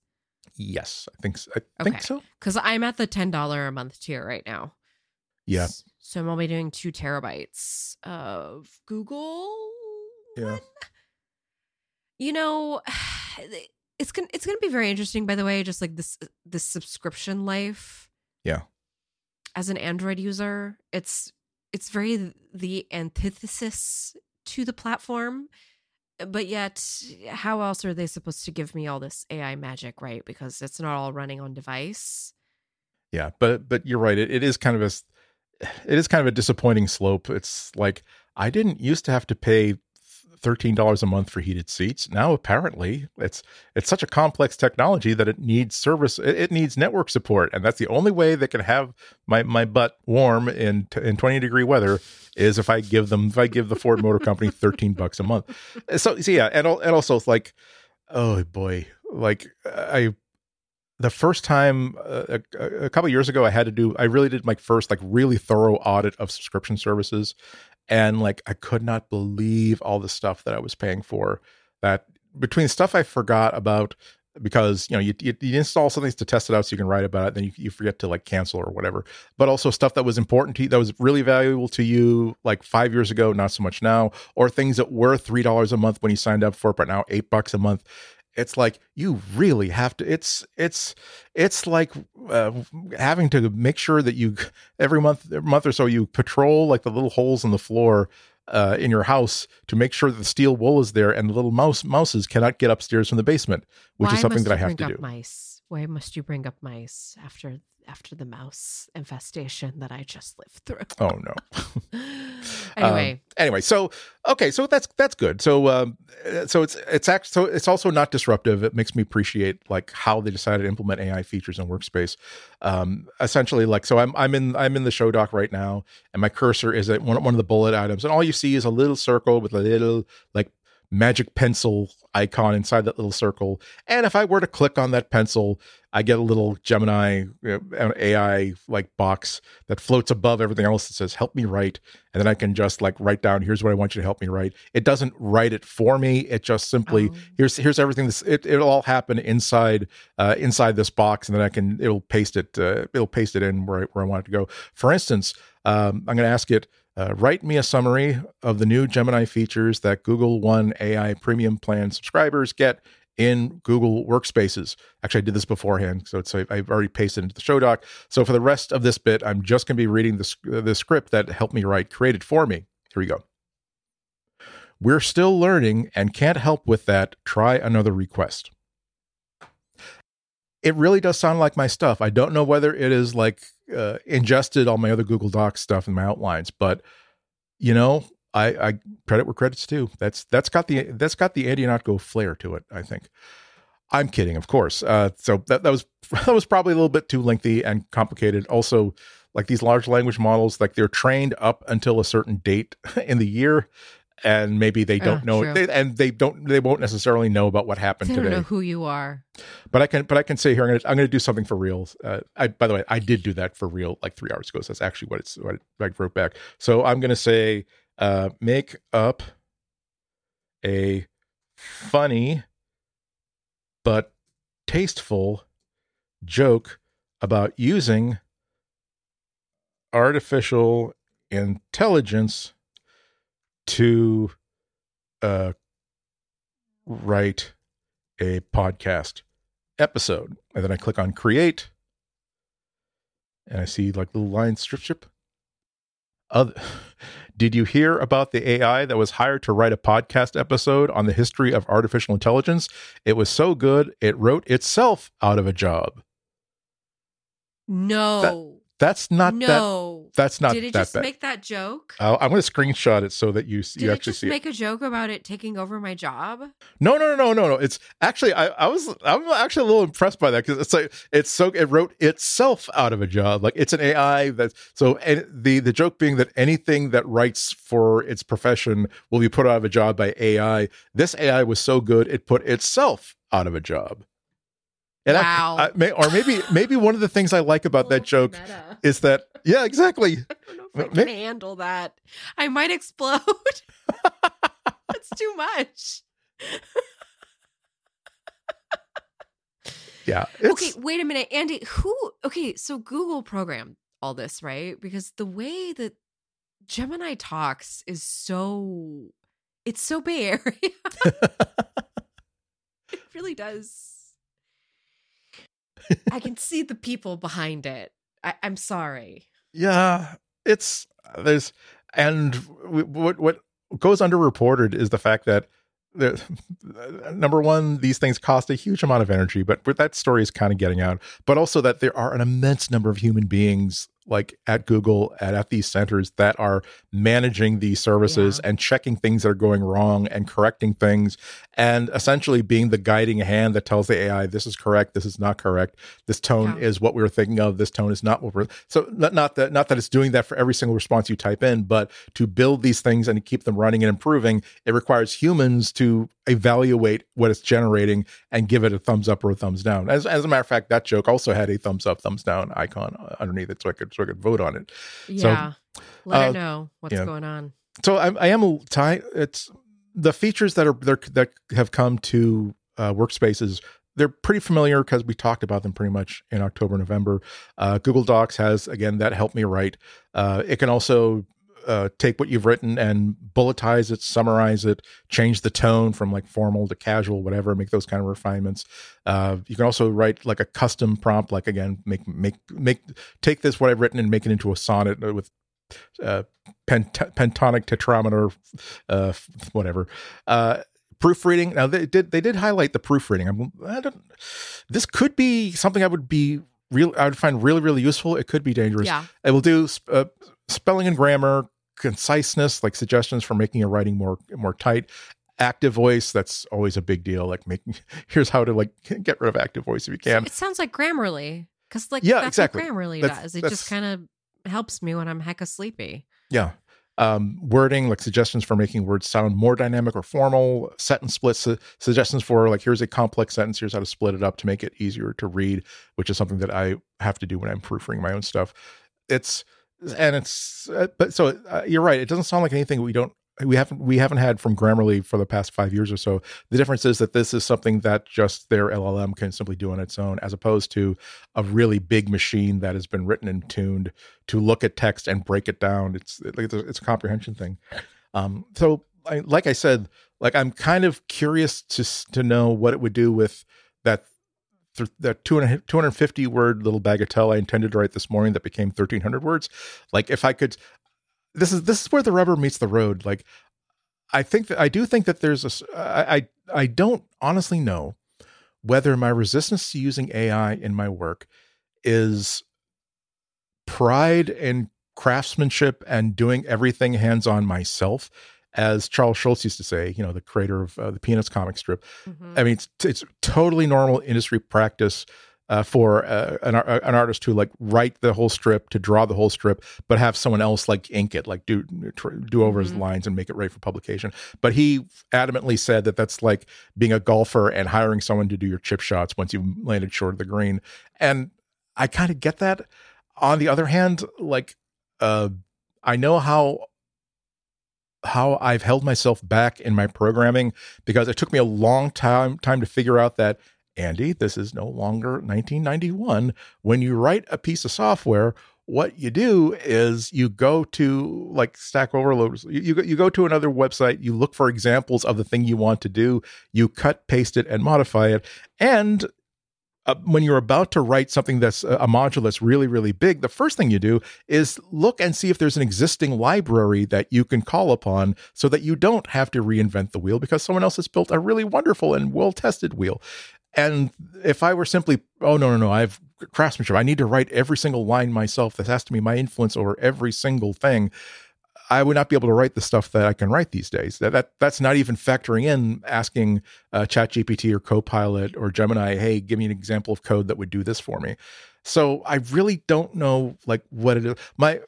Speaker 1: Yes, I think so. I think
Speaker 2: Okay.
Speaker 1: so.
Speaker 2: Because I'm at the $10 a month tier right now.
Speaker 1: Yeah.
Speaker 2: So I'm only doing two terabytes of Google.
Speaker 1: Yeah.
Speaker 2: One. You know, it's gonna it's gonna be very interesting. By the way, just like this this subscription life.
Speaker 1: Yeah.
Speaker 2: As an Android user, it's it's very the antithesis to the platform. But yet, how else are they supposed to give me all this AI magic, right? Because it's not all running on device.
Speaker 1: Yeah, but but you're right. It, it is kind of a it is kind of a disappointing slope. It's like I didn't used to have to pay thirteen dollars a month for heated seats. Now apparently it's it's such a complex technology that it needs service. It, it needs network support, and that's the only way they can have my my butt warm in t- in twenty degree weather is if I give them if I give the Ford Motor Company thirteen bucks a month. So, so yeah, and and also it's like oh boy, like I the first time uh, a, a couple years ago i had to do i really did my first like really thorough audit of subscription services and like i could not believe all the stuff that i was paying for that between stuff i forgot about because you know you, you, you install something to test it out so you can write about it then you, you forget to like cancel or whatever but also stuff that was important to you that was really valuable to you like five years ago not so much now or things that were three dollars a month when you signed up for it but now eight bucks a month it's like you really have to it's it's it's like uh, having to make sure that you every month every month or so you patrol like the little holes in the floor uh, in your house to make sure that the steel wool is there and the little mouse mouses cannot get upstairs from the basement which
Speaker 2: Why
Speaker 1: is something that i have to do
Speaker 2: Mice. Why must you bring up mice after after the mouse infestation that I just lived through?
Speaker 1: oh no.
Speaker 2: Anyway,
Speaker 1: anyway so okay so that's that's good. So um uh, so it's it's act so it's also not disruptive. It makes me appreciate like how they decided to implement ai features in workspace. Um essentially like so i'm i'm in i'm in the show doc right now and my cursor is at one, one of the bullet items and all you see is a little circle with a little like magic pencil icon inside that little circle. And if I were to click on that pencil, I get a little Gemini uh, AI like box that floats above everything else that says "Help me write," and then I can just like write down, "Here's what I want you to help me write." It doesn't write it for me. It just simply
Speaker 2: Oh.
Speaker 1: here's here's everything. This it it'll all happen inside uh, inside this box, and then I can it'll paste it uh, it'll paste it in where I, where I want it to go. For instance, um, I'm going to ask it. Uh, write me a summary of the new Gemini features that Google One AI Premium Plan subscribers get in Google Workspaces. Actually, I did this beforehand, so it's I've already pasted into the show doc. So for the rest of this bit, I'm just going to be reading the the script that helped me write, created for me. Here we go. We're still learning and can't help with that. Try another request. It really does sound like my stuff. I don't know whether it is like uh, ingested all my other Google Docs stuff and my outlines, but you know, I, I credit where credit's due. That's that's got the that's got the Andy Go flair to it. I think. I'm kidding, of course. Uh, so that that was that was probably a little bit too lengthy and complicated. Also, like these large language models, like they're trained up until a certain date in the year, and maybe they don't
Speaker 2: Uh,
Speaker 1: know, they, and they don't they won't necessarily know about what happened
Speaker 2: They don't know who you are.
Speaker 1: But I can, but I can say here, I'm gonna, I'm gonna do something for real. Uh, I, by the way, I did do that for real like three hours ago. So that's actually what it's what I wrote back. So I'm gonna say, uh, make up a funny but tasteful joke about using artificial intelligence to uh, write a podcast episode. And then I click on create and I see like little line strip strip. Other, did you hear about the AI that was hired to write a podcast episode on the history of artificial intelligence? It was so good, it wrote itself out of a job.
Speaker 2: No.
Speaker 1: That's not that.
Speaker 2: No.
Speaker 1: That's not
Speaker 2: Did it
Speaker 1: that
Speaker 2: just
Speaker 1: bad.
Speaker 2: make that joke?
Speaker 1: I'll- I'm going to screenshot it so that you
Speaker 2: Did
Speaker 1: you
Speaker 2: it
Speaker 1: actually
Speaker 2: just
Speaker 1: see it.
Speaker 2: make a joke about it taking over my job?
Speaker 1: No, no, no, no, no. It's actually I, I was I'm actually a little impressed by that because it's like it's so it wrote itself out of a job. Like it's an AI that so and the the joke being that anything that writes for its profession will be put out of a job by AI. This AI was so good it put itself out of a job. And I-
Speaker 2: Wow.
Speaker 1: I, may, or maybe maybe one of the things I like about that joke
Speaker 2: Meta.
Speaker 1: is that yeah exactly
Speaker 2: I don't know if I can handle that. I might explode. That's too much.
Speaker 1: yeah it's,
Speaker 2: okay, wait a minute, Andy. Who? Okay, so Google programmed all this, right? Because the way that Gemini talks is so, it's so Bay Area. it really does. I can see the people behind it. I, I'm sorry.
Speaker 1: Yeah, it's there's and what what goes underreported is the fact that the, number one, these things cost a huge amount of energy, but that story is kind of getting out. But also that there are an immense number of human beings like at Google and at these centers that are managing these services and checking things that are going wrong and correcting things and essentially being the guiding hand that tells the AI this is correct, this is not correct, this tone
Speaker 2: Yeah.
Speaker 1: is what we were thinking of, this tone is not what we're so not, not that not that it's doing that for every single response you type in, but to build these things and to keep them running and improving, it requires humans to evaluate what it's generating and give it a thumbs up or a thumbs down. As, as a matter of fact, that joke also had a thumbs up, thumbs down icon underneath it, so I could so I could vote on it. So,
Speaker 2: Yeah. Let
Speaker 1: uh,
Speaker 2: her know what's
Speaker 1: yeah.
Speaker 2: going on.
Speaker 1: So I, I am a tie. It's the features that are there that have come to uh, workspaces. They're pretty familiar because we talked about them pretty much in October, November. Uh, Google Docs has again that helped me write. Uh, it can also uh, take what you've written and bulletize it, summarize it, change the tone from like formal to casual, whatever. Make those kind of refinements. Uh, you can also write like a custom prompt, like again, make make make take this what I've written and make it into a sonnet with uh, pent- pentonic tetrameter, uh, whatever. Uh, proofreading. Now they did they did highlight the proofreading. I'm, I don't. This could be something I would be real. I would find really really useful. It could be dangerous.
Speaker 2: Yeah.
Speaker 1: It will do sp- uh, spelling and grammar, conciseness, like suggestions for making your writing more more tight. Active voice, that's always a big deal. Like making here's how to like get rid of active voice if you can.
Speaker 2: It sounds like Grammarly because like
Speaker 1: Yeah,
Speaker 2: that's
Speaker 1: exactly.
Speaker 2: what Grammarly
Speaker 1: That's-
Speaker 2: does. It just kind of helps me when I'm hecka sleepy.
Speaker 1: Yeah. Um, wording, like suggestions for making words sound more dynamic or formal, sentence splits, su- suggestions for like here's a complex sentence, here's how to split it up to make it easier to read, which is something that I have to do when I'm proofreading my own stuff. It's and it's uh, but so uh, you're right. It doesn't sound like anything we don't we haven't we haven't had from Grammarly for the past five years or so. The difference is that this is something that just their LLM can simply do on its own, as opposed to a really big machine that has been written and tuned to look at text and break it down. It's it's a, comprehension thing. Um, so, I, like I said, like I'm kind of curious to to know what it would do with that th- that 200, 250 word little bagatelle I intended to write this morning that became 1300 words. Like if I could, this is this is where the rubber meets the road. Like, I think that I do think that there's a I I don't honestly know whether my resistance to using AI in my work is pride and craftsmanship and doing everything hands on myself. As Charles Schulz used to say, you know, the creator of uh, the Peanuts comic strip. Mm-hmm. I mean, it's, it's totally normal industry practice uh, for uh, an, an artist to like write the whole strip, to draw the whole strip, but have someone else like ink it, like do do over mm-hmm. his lines and make it ready for publication. But he adamantly said that that's like being a golfer and hiring someone to do your chip shots once you've landed short of the green. And I kind of get that. On the other hand, like uh, I know how how I've held myself back in my programming because it took me a long time time to figure out that Andy, this is no longer 1991. When you write a piece of software, what you do is you go to like Stack Overflow. You, you, you go to another website, you look for examples of the thing you want to do, you cut, paste it, and modify it. And uh, when you're about to write something that's a module that's really, really big, the first thing you do is look and see if there's an existing library that you can call upon so that you don't have to reinvent the wheel because someone else has built a really wonderful and well tested wheel. And if I were simply, oh, no, no, no, I have craftsmanship, I need to write every single line myself. This has to be my influence over every single thing. I would not be able to write the stuff that I can write these days. That, that that's not even factoring in asking uh, ChatGPT or Copilot or Gemini, hey, give me an example of code that would do this for me. So I really don't know like what it is. My,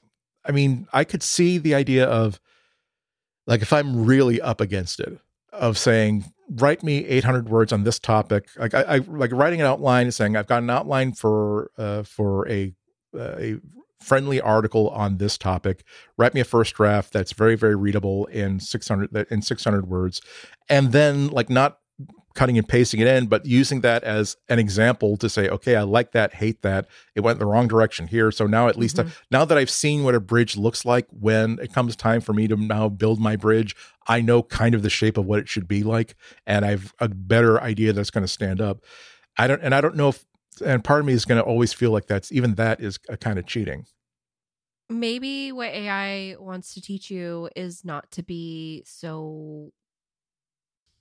Speaker 1: I mean, I could see the idea of like if I'm really up against it, of saying write me 800 words on this topic. Like I, I like writing an outline saying i've got an outline for uh for a uh, a friendly article on this topic. Write me a first draft that's very very readable in 600 in 600 words. And then like not cutting and pasting it in, but using that as an example to say, okay, I like that, hate that. It went the wrong direction here. So now at least, mm-hmm. now that I've seen what a bridge looks like when it comes time for me to now build my bridge, I know kind of the shape of what it should be like. And I've a better idea that's going to stand up. I don't, and I don't know if, and part of me is going to always feel like that's even that is a kind of cheating.
Speaker 2: Maybe what AI wants to teach you is not to be so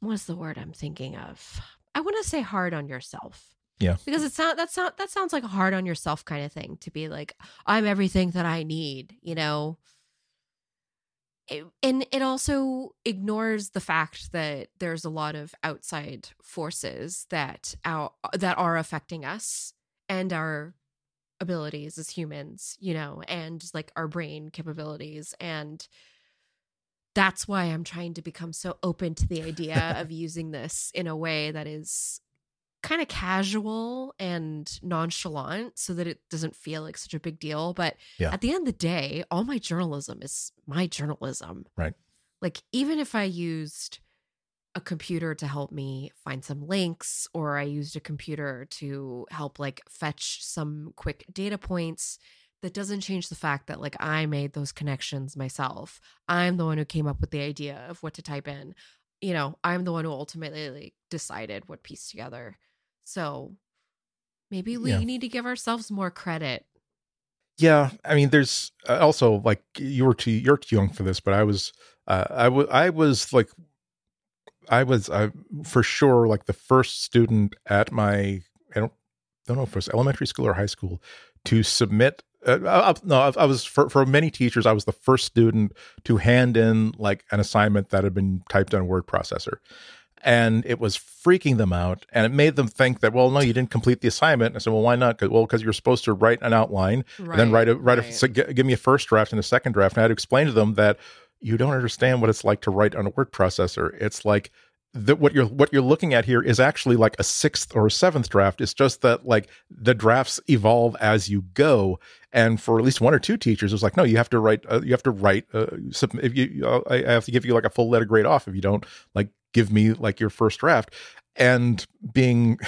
Speaker 2: what's the word I'm thinking of? I want to say hard on yourself.
Speaker 1: Yeah.
Speaker 2: Because it's not that's not that sounds like a hard on yourself kind of thing to be like I'm everything that I need, you know. It, and it also ignores the fact that there's a lot of outside forces that out that are affecting us and our abilities as humans, you know, and like our brain capabilities and that's why I'm trying to become so open to the idea of using this in a way that is kind of casual and nonchalant so that it doesn't feel like such a big deal. But yeah. at the end of the day, all my journalism is my journalism.
Speaker 1: Right.
Speaker 2: Like, even if I used a computer to help me find some links, or I used a computer to help like fetch some quick data points, that doesn't change the fact that like I made those connections myself. I'm the one who came up with the idea of what to type in. You know, I'm the one who ultimately like decided what piece together. So maybe we yeah. need to give ourselves more credit.
Speaker 1: Yeah, I mean, there's uh, also like you were too you're too young for this, but I was uh, I was I was like I was I for sure like the first student at my I don't don't know if it was elementary school or high school to submit uh, I, no, I, I, was for, for many teachers. I was the first student to hand in like an assignment that had been typed on a word processor. and it was freaking them out and it made them think that well no you didn't complete the assignment and i said well why not Cause, well because you're supposed to write an outline right, and then write a write right. a so give me a first draft and a second draft and i had to explain to them that you don't understand what it's like to write on a word processor it's like that what you're what you're looking at here is actually like a sixth or a seventh draft. It's just that like the drafts evolve as you go. And for at least one or two teachers, it was like, no, you have to write. Uh, you have to write. Uh, if you, uh, I have to give you like a full letter grade off if you don't like give me like your first draft. And being,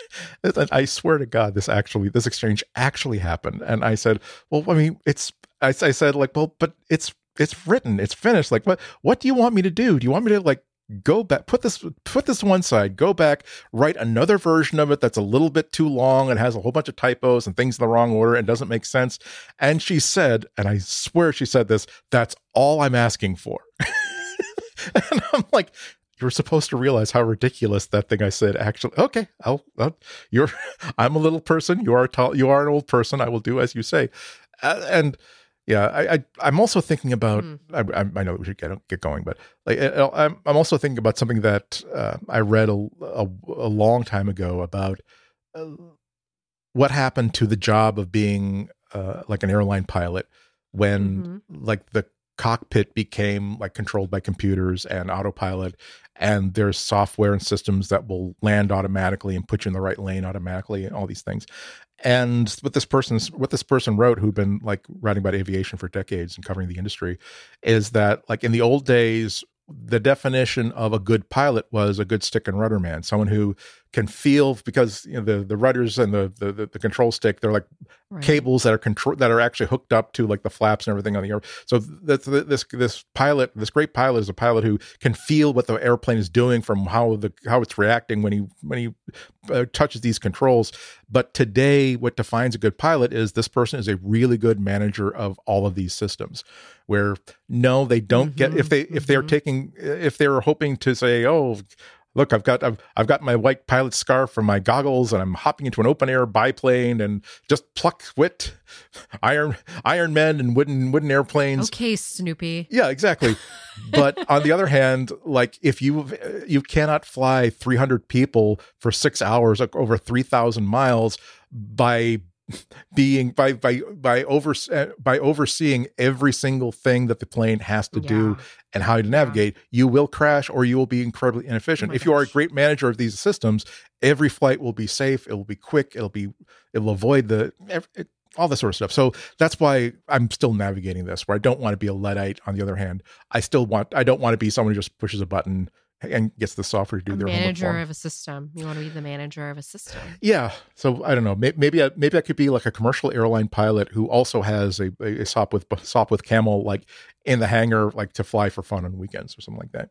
Speaker 1: I swear to God, this actually this exchange actually happened. And I said, well, I mean, it's. I, I said like, well, but it's it's written, it's finished. Like, what what do you want me to do? Do you want me to like go back put this put this one side go back write another version of it that's a little bit too long and has a whole bunch of typos and things in the wrong order and doesn't make sense. And she said and i swear she said this that's all i'm asking for. And i'm like you're supposed to realize how ridiculous that thing i said actually okay i'll, I'll you're i'm a little person you are tall you are an old person i will do as you say. And yeah, I, I am also thinking about. Mm. I, I, know we should get get going, but like I'm I'm also thinking about something that uh, I read a, a, a long time ago about uh, what happened to the job of being uh, like an airline pilot when mm-hmm. like the cockpit became like controlled by computers and autopilot and there's software and systems that will land automatically and put you in the right lane automatically and all these things. And what this person's what this person wrote who'd been like writing about aviation for decades and covering the industry is that like in the old days the definition of a good pilot was a good stick and rudder man, someone who can feel because you know the the rudders and the the, the control stick they're like right. cables that are control that are actually hooked up to like the flaps and everything on the air. So this this this pilot, this great pilot, is a pilot who can feel what the airplane is doing from how the how it's reacting when he when he uh, touches these controls. But today, what defines a good pilot is this person is a really good manager of all of these systems where no they don't mm-hmm, get if they if they're mm-hmm. taking if they're hoping to say oh look i've got I've, I've got my white pilot scarf and my goggles and i'm hopping into an open air biplane and just pluck wit iron iron men and wooden wooden airplanes.
Speaker 2: Okay snoopy.
Speaker 1: Yeah exactly. But on the other hand like if you you cannot fly 300 people for six hours over 3000 miles by being by by by over by overseeing every single thing that the plane has to yeah. do and how to navigate yeah. you will crash or you will be incredibly oh inefficient oh if you are a great manager of these systems every flight will be safe it will be quick it'll be it will avoid the it, all this sort of stuff. So that's why I'm still navigating this. Where I don't want to be a luddite. On the other hand, I still want. I don't want to be someone who just pushes a button and gets the software to do
Speaker 2: a
Speaker 1: their
Speaker 2: manager of a system. You want to be the manager of a system.
Speaker 1: Yeah. So I don't know. Maybe I, maybe I could be like a commercial airline pilot who also has a, a Sopwith Sopwith Camel like in the hangar, like to fly for fun on weekends or something like that.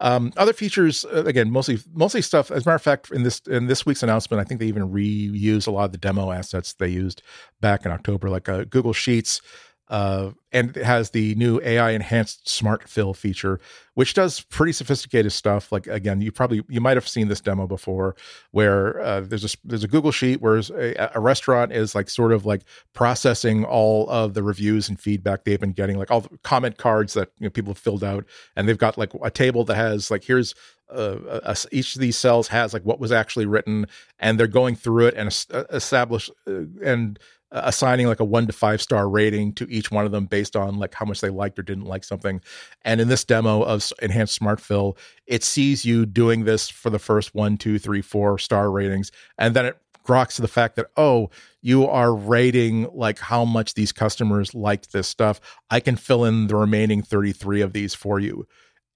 Speaker 1: Um, other features, uh, again, mostly mostly stuff. As a matter of fact, in this in this week's announcement, I think they even reuse a lot of the demo assets they used back in October, like uh, Google Sheets uh, and it has the new AI enhanced smart fill feature, which does pretty sophisticated stuff. Like again, you probably you might have seen this demo before, where uh, there's a there's a Google sheet where a, a, restaurant is like sort of like processing all of the reviews and feedback they've been getting, like all the comment cards that you know, people have filled out, and they've got like a table that has like here's uh, a, each of these cells has like what was actually written, and they're going through it and establish uh, and assigning like a one to five star rating to each one of them based on like how much they liked or didn't like something. And in this demo of enhanced smart fill, it sees you doing this for the first one, two, three, four star ratings, and then it groks to the fact that oh you are rating like how much these customers liked this stuff. I can fill in the remaining 33 of these for you.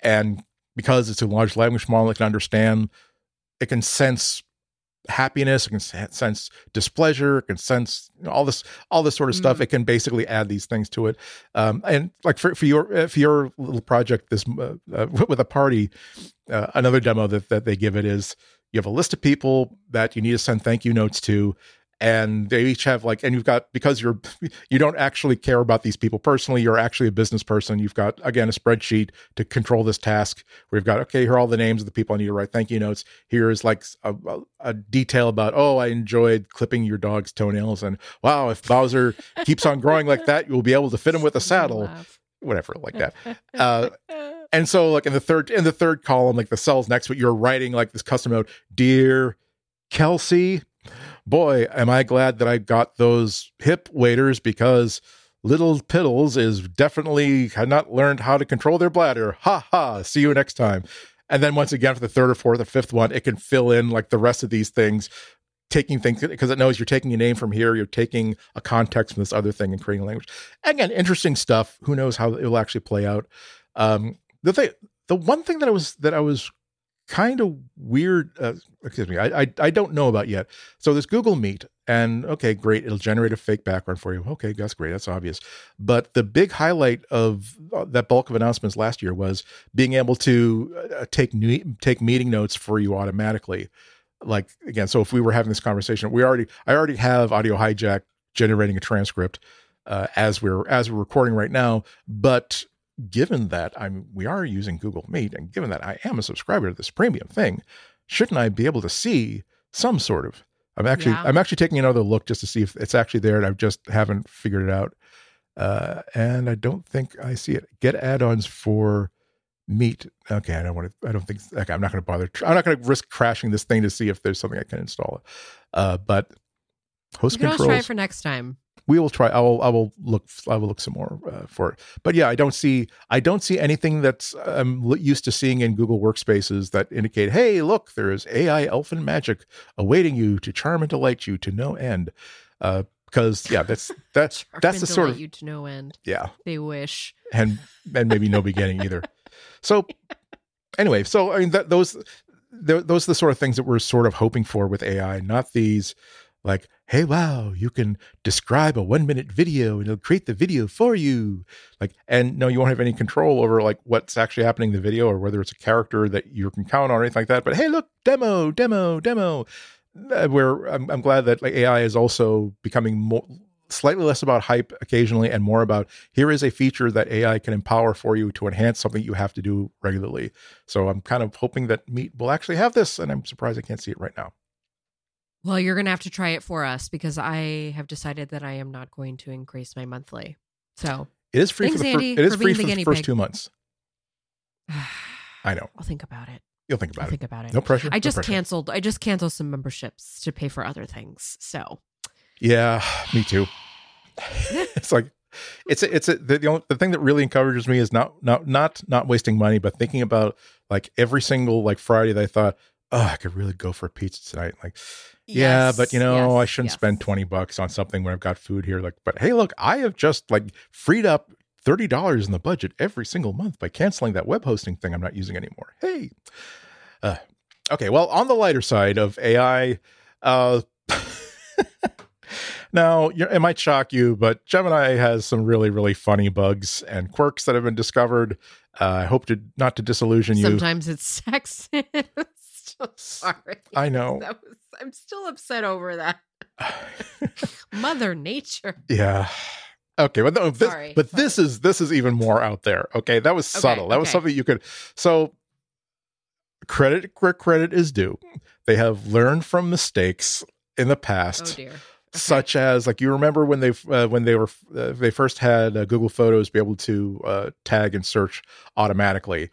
Speaker 1: And because it's a large language model it can understand it can sense happiness, it can sense displeasure, it can sense you know, all this all this sort of mm-hmm. stuff. It can basically add these things to it. Um, and like for, for your uh, for your little project, this uh, uh, with a party, uh, another demo that that they give it is you have a list of people that you need to send thank you notes to and they each have like and you've got because you're you don't actually care about these people personally you're actually a business person you've got again a spreadsheet to control this task. Where you've got okay here are all the names of the people i need to write thank you notes. Here is like a, a, a detail about oh i enjoyed clipping your dog's toenails and wow if bowser keeps on growing like that you'll be able to fit him with a saddle. whatever like that. Uh, and so like in the third in the third column, like the cells next but you're writing like this custom note, dear Kelsey, boy, am I glad that I got those hip waders because little piddles is definitely had not learned how to control their bladder. Ha ha. See you next time. And then once again for the third or fourth or fifth one, it can fill in like the rest of these things, taking things because it knows you're taking a name from here, you're taking a context from this other thing and creating a language. Again, interesting stuff. Who knows how it will actually play out. Um, the thing, the one thing that I was that I was kind of weird. Uh, excuse me, I, I I don't know about yet. So this Google Meet, and okay, great, it'll generate a fake background for you. Okay, that's great, that's obvious. But the big highlight of uh, that bulk of announcements last year was being able to uh, take new, take meeting notes for you automatically. Like again, so if we were having this conversation, we already I already have Audio Hijack generating a transcript uh, as we're as we're recording right now, but given that I'm we are using Google Meet and given that I am a subscriber to this premium thing, shouldn't I be able to see some sort of I'm actually yeah. I'm actually taking another look just to see if it's actually there and I just haven't figured it out. Uh, and I don't think I see it. Get add-ons for Meet. Okay, I don't want to. I don't think. Okay, I'm not going to bother. I'm not going to risk crashing this thing to see if there's something I can install. Uh, but
Speaker 2: host you can controls. try for next time
Speaker 1: we will try. I will. I will look. I will look some more uh, for it. But yeah, I don't see. I don't see anything that's I'm used to seeing in Google Workspaces that indicate, hey, look, there is AI elfin magic awaiting you to charm and delight you to no end. Uh, because yeah, that's that's that's the sort of
Speaker 2: you to no end.
Speaker 1: Yeah,
Speaker 2: they wish,
Speaker 1: and and maybe no beginning either. So anyway, so I mean that those those are the sort of things that we're sort of hoping for with AI, not these like hey wow you can describe a one minute video and it'll create the video for you. Like and no you won't have any control over like what's actually happening in the video or whether it's a character that you can count on or anything like that but hey look demo demo demo. Uh, where I'm, I'm glad that like ai is also becoming more slightly less about hype occasionally and more about here is a feature that ai can empower for you to enhance something you have to do regularly. So i'm kind of hoping that meet will actually have this and i'm surprised i can't see it right now
Speaker 2: well, you're going to have to try it for us because I have decided that I am not going to increase my monthly. So
Speaker 1: it is free Thanks, for the, Andy, fir- it is for free for the, the first pig. two months. I know.
Speaker 2: I'll think about it.
Speaker 1: You'll think about
Speaker 2: I'll
Speaker 1: it.
Speaker 2: Think about it.
Speaker 1: No pressure.
Speaker 2: I just
Speaker 1: no pressure.
Speaker 2: canceled. I just canceled some memberships to pay for other things. So.
Speaker 1: Yeah, me too. it's like it's a, it's a, the the, only, the thing that really encourages me is not not not not wasting money, but thinking about like every single like Friday that I thought, oh, I could really go for a pizza tonight. Like, yeah, but you know, yes, I shouldn't yes. spend 20 bucks on something when I've got food here. Like, but hey, look, I have just like freed up $30 in the budget every single month by canceling that web hosting thing I'm not using anymore. Hey. Uh, okay, well, on the lighter side of AI, uh, now it might shock you, but Gemini has some really, really funny bugs and quirks that have been discovered. Uh, I hope to not to disillusion you.
Speaker 2: Sometimes it's sexist. sorry.
Speaker 1: I know.
Speaker 2: Was, I'm still upset over that. Mother Nature.
Speaker 1: Yeah. Okay, but no, this, sorry, but sorry. this is this is even more out there. Okay, that was subtle. Okay, that okay. was something you could. So credit where credit is due. They have learned from mistakes in the past. Oh dear. Okay. Such as, like you remember when they uh, when they were uh, they first had uh, Google Photos be able to uh, tag and search automatically,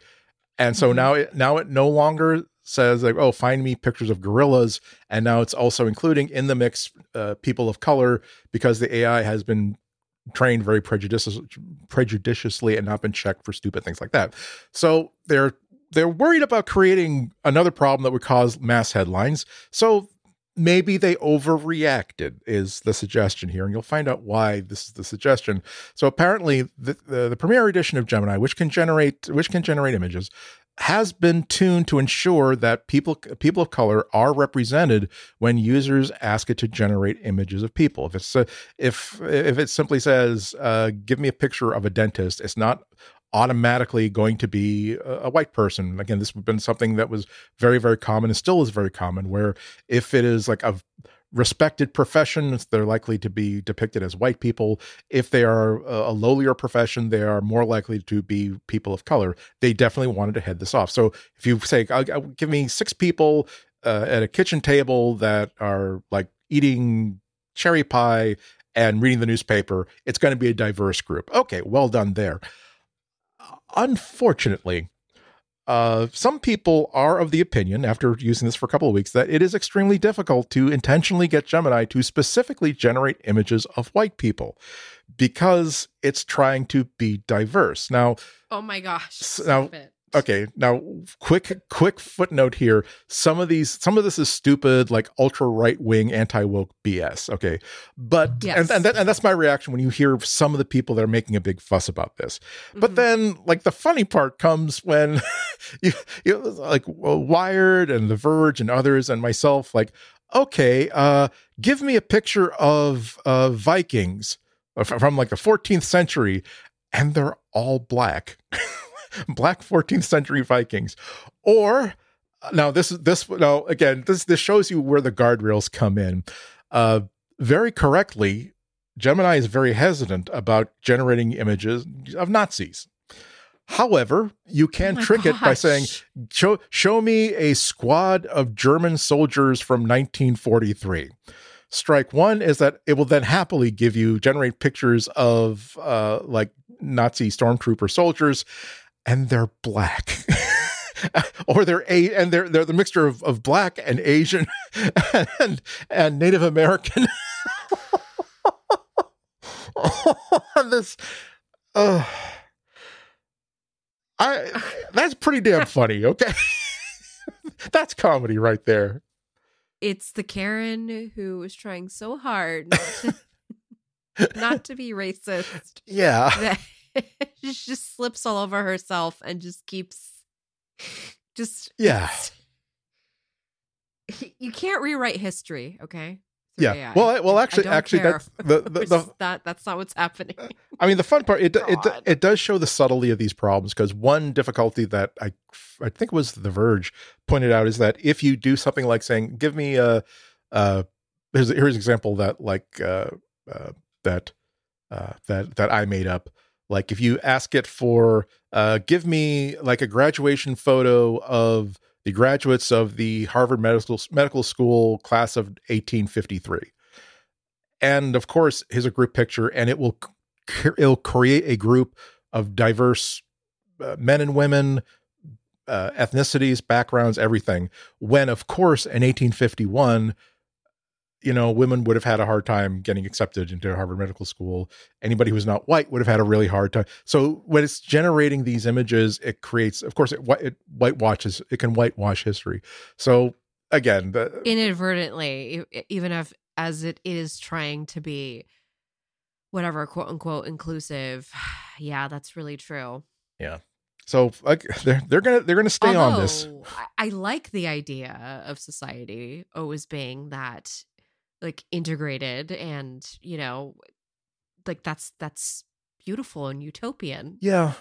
Speaker 1: and so mm-hmm. now it now it no longer says like, oh, find me pictures of gorillas, and now it's also including in the mix uh, people of color because the AI has been trained very prejudici- prejudiciously and not been checked for stupid things like that. So they're they're worried about creating another problem that would cause mass headlines. So maybe they overreacted is the suggestion here and you'll find out why this is the suggestion so apparently the, the, the premier edition of gemini which can generate which can generate images has been tuned to ensure that people people of color are represented when users ask it to generate images of people. If it's uh, if if it simply says uh, "give me a picture of a dentist," it's not automatically going to be a, a white person. Again, this has been something that was very very common and still is very common. Where if it is like a respected professions, they're likely to be depicted as white people. If they are a lowlier profession, they are more likely to be people of color. They definitely wanted to head this off. So if you say, give me six people uh, at a kitchen table that are like eating cherry pie and reading the newspaper, it's going to be a diverse group. Okay, well done there. unfortunately, uh, some people are of the opinion, after using this for a couple of weeks, that it is extremely difficult to intentionally get Gemini to specifically generate images of white people because it's trying to be diverse. Now,
Speaker 2: oh my gosh.
Speaker 1: Now, okay now quick quick footnote here some of these some of this is stupid like ultra right wing anti woke bs okay but yes. and and, that, and, that's my reaction when you hear some of the people that are making a big fuss about this mm-hmm. but then like the funny part comes when you, you like wired and the verge and others and myself like okay uh give me a picture of uh vikings from like the 14th century and they're all black black 14th century Vikings. Or now this is this now again this this shows you where the guardrails come in. Uh, very correctly, Gemini is very hesitant about generating images of Nazis. However, you can oh trick gosh. it by saying, show, show me a squad of German soldiers from 1943. Strike one is that it will then happily give you, generate pictures of uh, like Nazi stormtrooper soldiers and they're black. or they're a and they're they're the mixture of, of black and Asian and and Native American. this uh I that's pretty damn funny, okay? that's comedy right there.
Speaker 2: It's the Karen who was trying so hard not to, not to be racist.
Speaker 1: Yeah.
Speaker 2: she just slips all over herself and just keeps just
Speaker 1: yeah.
Speaker 2: You can't rewrite history okay?
Speaker 1: Yeah. AI. well I, well actually actually that's the, the, the
Speaker 2: that that's not what's happening.
Speaker 1: I mean the fun part it it, it does show the subtlety of these problems because one difficulty that i i think was the verge pointed out is that if you do something like saying give me a uh here's here's an example that like uh, uh that uh that that i made up like if you ask it for, uh, give me like a graduation photo of the graduates of the Harvard Medical Medical School class of 1853, and of course, here's a group picture, and it will it'll create a group of diverse uh, men and women, uh, ethnicities, backgrounds, everything. When, of course, in 1851, you know, women would have had a hard time getting accepted into Harvard Medical School. Anybody who's not white would have had a really hard time. So when it's generating these images, it creates, of course, it, it whitewashes, it can whitewash history. So again, the,
Speaker 2: inadvertently, even if as it is trying to be whatever quote unquote inclusive, yeah, that's really true.
Speaker 1: Yeah. So like they're they're gonna they're gonna stay Although, on this.
Speaker 2: I, I like the idea of society always being that like integrated and you know like that's that's beautiful and utopian.
Speaker 1: Yeah.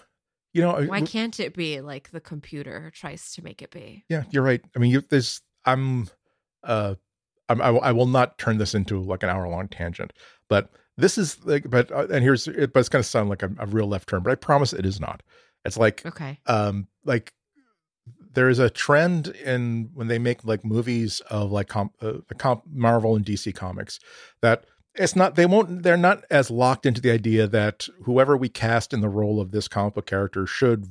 Speaker 1: You know
Speaker 2: why can't it be like the computer tries to make it be?
Speaker 1: Yeah you're right. I mean you, there's i'm uh I'm, I, I will not turn this into like an hour long tangent but this is like but uh, and here's it but it's going to sound like a, a real left turn but i promise it is not. It's like
Speaker 2: okay.
Speaker 1: um like there is a trend in when they make like movies of like comp, uh, comp Marvel and DC comics that it's not they won't they're not as locked into the idea that whoever we cast in the role of this comic book character should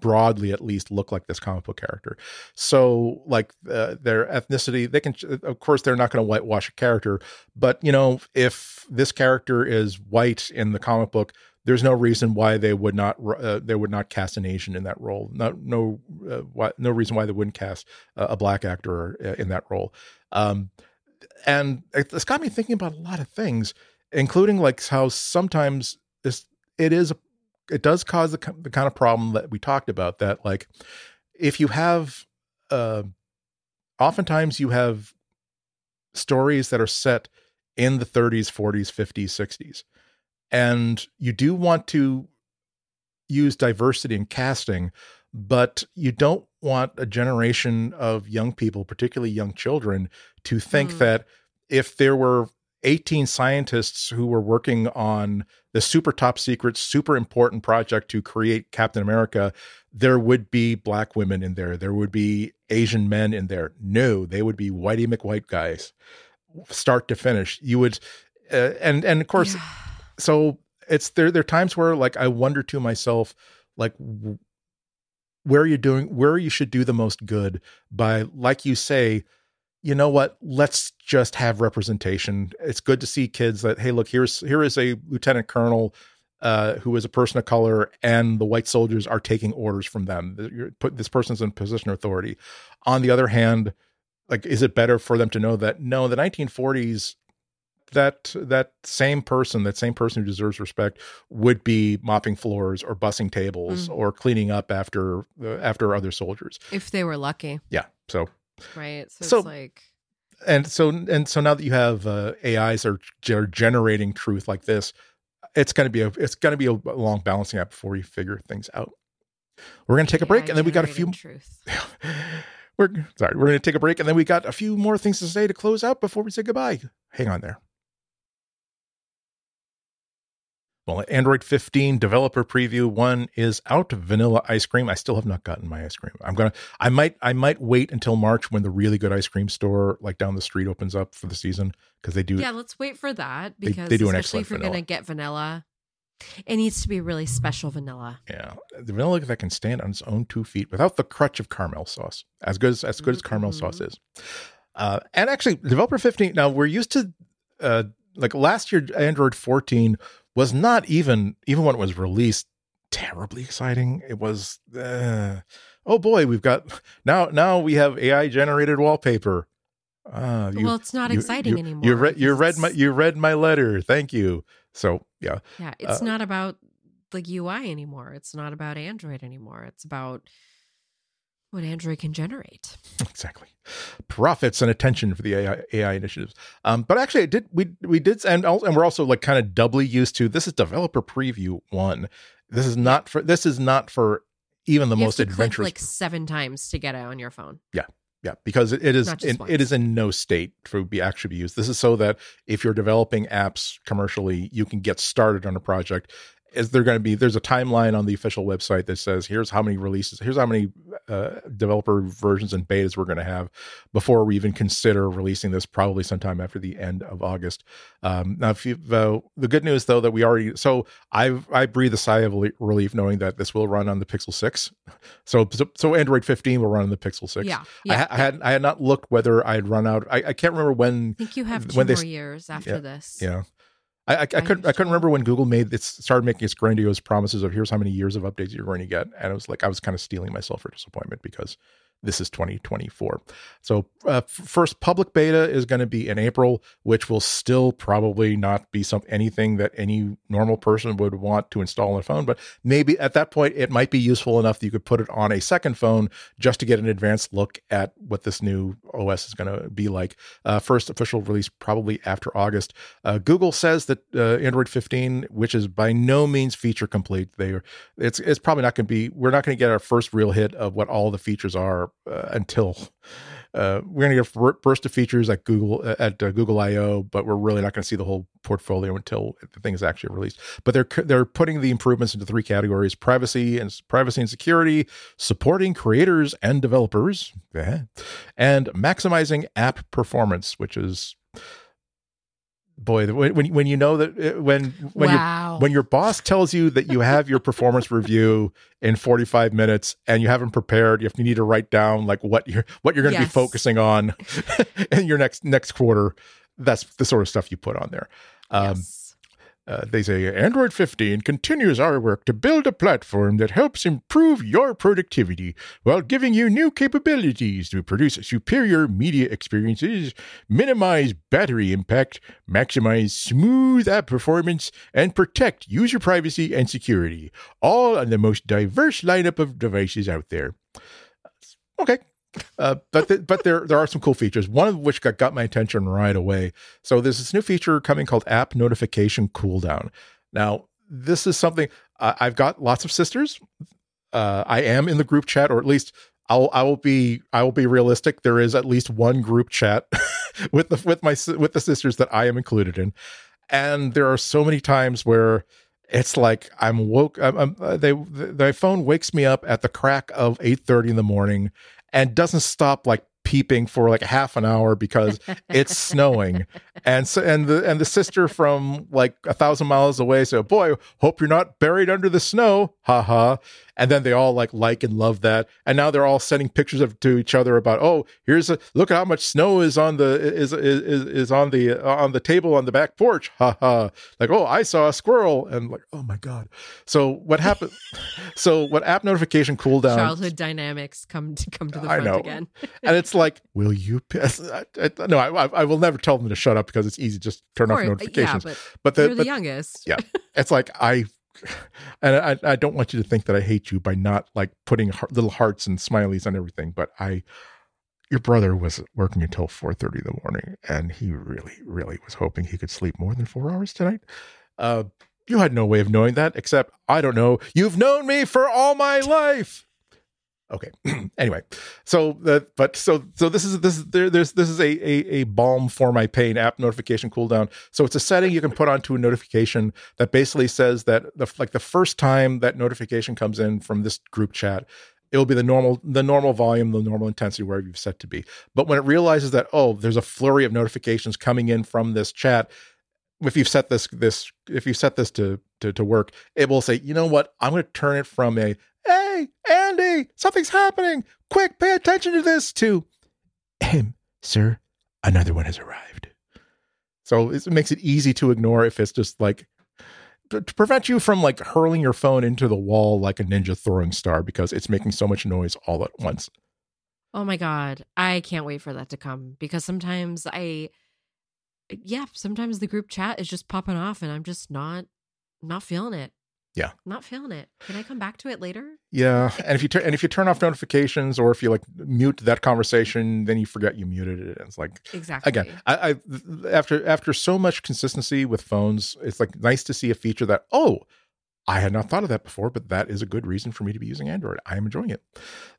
Speaker 1: broadly at least look like this comic book character. So like uh, their ethnicity they can of course they're not going to whitewash a character but you know if this character is white in the comic book there's no reason why they would not uh, they would not cast an Asian in that role. Not no uh, why, no reason why they wouldn't cast a, a black actor uh, in that role. Um, and it's got me thinking about a lot of things, including like how sometimes this it is it does cause the, the kind of problem that we talked about. That like if you have, uh, oftentimes you have stories that are set in the 30s, 40s, 50s, 60s and you do want to use diversity in casting, but you don't want a generation of young people, particularly young children, to think mm. that if there were 18 scientists who were working on the super top secret, super important project to create Captain America, there would be black women in there. There would be Asian men in there. No, they would be whitey McWhite guys, start to finish. You would, uh, and and of course, yeah so it's there there are times where like I wonder to myself like where you're doing where you should do the most good by like you say you know what? Let's just have representation. It's good to see kids that hey look here's here is a lieutenant colonel uh, who is a person of color and the white soldiers are taking orders from them. You're put this person's in position of authority. On the other hand like is it better for them to know that no the 1940s that that same person that same person who deserves respect would be mopping floors or bussing tables
Speaker 2: Mm.
Speaker 1: or cleaning up after uh, after other soldiers
Speaker 2: If they were lucky,
Speaker 1: yeah so
Speaker 2: right? So,
Speaker 1: So-
Speaker 2: it's like
Speaker 1: and so and so now that you have uh, ais are, are generating truth like this it's going to be a it's going to be a long balancing act before you figure things out we're going to take a break and then we got a few
Speaker 2: truth.
Speaker 1: we're sorry we're going to take a break and then we got a few more things to say to close out before we say goodbye hang on there well android 15 developer preview 1 is out vanilla ice cream i still have not gotten my ice cream i'm gonna i might i might wait until march when the really good ice cream store like down the street opens up for the season because they do
Speaker 2: Yeah, let's wait for that because
Speaker 1: they do an
Speaker 2: especially if you're
Speaker 1: vanilla.
Speaker 2: gonna get vanilla, it needs to be really special vanilla.
Speaker 1: Yeah, the vanilla that can stand on its own two feet without the crutch of caramel sauce. As good as as good as caramel sauce is. Uh, and actually, developer fifteen. Now we're used to uh, like last year, Android fourteen was not even even when it was released terribly exciting. It was uh, oh boy, we've got now now we have AI generated wallpaper. Ah, you,
Speaker 2: well, it's not
Speaker 1: you-
Speaker 2: exciting
Speaker 1: you,
Speaker 2: anymore.
Speaker 1: You read you read my you read my letter. Thank you. So yeah,
Speaker 2: Yeah, it's
Speaker 1: uh,
Speaker 2: not about like UI anymore. It's not about Android anymore. It's about what Android can generate.
Speaker 1: exactly profits and attention for the AI, AI initiatives. Um, but actually, it did we we did and and we're also like kind of doubly used to this is developer preview one. This is not for this is not for even the
Speaker 2: you
Speaker 1: most
Speaker 2: to
Speaker 1: adventurous.
Speaker 2: like seven times to get it on your phone.
Speaker 1: yeah, yeah, because it, it is in, it is in no state for be actually be used. This is so that if you're developing apps commercially, you can get started on a project. Is there going to be? There's a timeline on the official website that says here's how many releases, here's how many uh, developer versions and betas we're going to have before we even consider releasing this. Probably sometime after the end of August. Um, now, if you uh, the good news though that we already so I I breathe a sigh of relief knowing that this will run on the Pixel Six. So so, Android 15 will run on the Pixel Six.
Speaker 2: Yeah,
Speaker 1: I,
Speaker 2: yeah.
Speaker 1: ha- I had I had not looked whether I had run out. I, I can't remember when.
Speaker 2: I think you have two
Speaker 1: when they
Speaker 2: more
Speaker 1: s-
Speaker 2: years after
Speaker 1: yeah,
Speaker 2: this.
Speaker 1: Yeah, I I, I couldn't I couldn't remember when Google made it started making its grandiose promises of here's how many years of updates you're going to get, and it was like I was kind of steeling myself for disappointment because this is 2024. So uh, first public beta is going to be in April, which will still probably not be some anything that any normal person would want to install on a phone, but maybe at that point it might be useful enough that you could put it on a second phone just to get an advanced look at what this new OS is going to be like. Uh, first official release probably after August. Uh, Google says that uh, Android 15, which is by no means feature complete, they are it's it's probably not going to be. We're not going to get our first real hit of what all the features are uh, until. Uh, we're going to get a burst of features at Google at uh, Google I/O, but we're really not going to see the whole portfolio until the thing is actually released. But they're they're putting the improvements into three categories: privacy and privacy and security, supporting creators and developers, eh, and maximizing app performance, which is boy when when, when you know that uh, when when your when your boss tells you that you have your performance review in 45 minutes and you haven't prepared if you need to write down like what you're what you're going to be focusing on in your next next quarter that's the sort of stuff you put on there. Um,
Speaker 2: yes.
Speaker 1: Uh, they say Android 15 continues our work to build a platform that helps improve your productivity while giving you new capabilities to produce superior media experiences, minimize battery impact, maximize smooth app performance, and protect user privacy and security, all on the most diverse lineup of devices out there. Okay. Uh, but the, but there there are some cool features. One of which got, got my attention right away. So there's this new feature coming called App Notification Cooldown. Now this is something uh, I've got lots of sisters. Uh, I am in the group chat, or at least I'll I will be I will be realistic. There is at least one group chat with the with my with the sisters that I am included in, and there are so many times where it's like I'm woke. I'm, I'm, uh, they the, the phone wakes me up at the crack of eight thirty in the morning, and doesn't stop like peeping for like half an hour because it's snowing. And so and the and the sister from like a thousand miles away said boy hope you're not buried under the snow. Ha ha and then they all like like and love that. And now they're all sending pictures of to each other about oh here's a look at how much snow is on the is is is on the uh, on the table on the back porch. Ha ha. Like oh i saw a squirrel. And like oh my god. So what happened so what app notification cooldown
Speaker 2: childhood dynamics come to come to the front again.
Speaker 1: And it's like will you piss I, I, no I, I will never tell them to shut up because it's easy just turn off
Speaker 2: Or- uh,
Speaker 1: notifications.
Speaker 2: yeah but
Speaker 1: but the,
Speaker 2: you're the
Speaker 1: but
Speaker 2: youngest.
Speaker 1: yeah. it's like I, and I, I don't want you to think that I hate you by not like putting heart, little hearts and smileys on everything, but I, your brother was working until four thirty in the morning, and he really, really was hoping he could sleep more than four hours tonight. Uh, you had no way of knowing that, except I don't know. You've known me for all my life. Okay. anyway, so the but so so this is this is there, there's this is a, a a balm for my pain app notification cooldown. So it's a setting you can put onto a notification that basically says that the like the first time that notification comes in from this group chat, it will be the normal the normal volume, the normal intensity wherever you've set to be. But when it realizes that oh, there's a flurry of notifications coming in from this chat, if you've set this this if you set this to to, to work, it will say, you know what, I'm going to turn it from a hey Andy, something's happening, quick, pay attention to this to, him, sir, another one has arrived. So it makes it easy to ignore if it's just like to, to prevent you from like hurling your phone into the wall like a ninja throwing star because it's making so much noise all at once.
Speaker 2: Oh my god, I can't wait for that to come because sometimes I yeah, sometimes the group chat is just popping off and I'm just not not feeling it.
Speaker 1: Yeah.
Speaker 2: Not feeling it. Can I come back to it later?
Speaker 1: Yeah, and if you turn and if you turn off notifications or if you like mute that conversation, then you forget you muted it. It's like
Speaker 2: Exactly.
Speaker 1: again, I, I after after so much consistency with phones, it's like nice to see a feature that oh, I had not thought of that before, but that is a good reason for me to be using Android. I am enjoying it.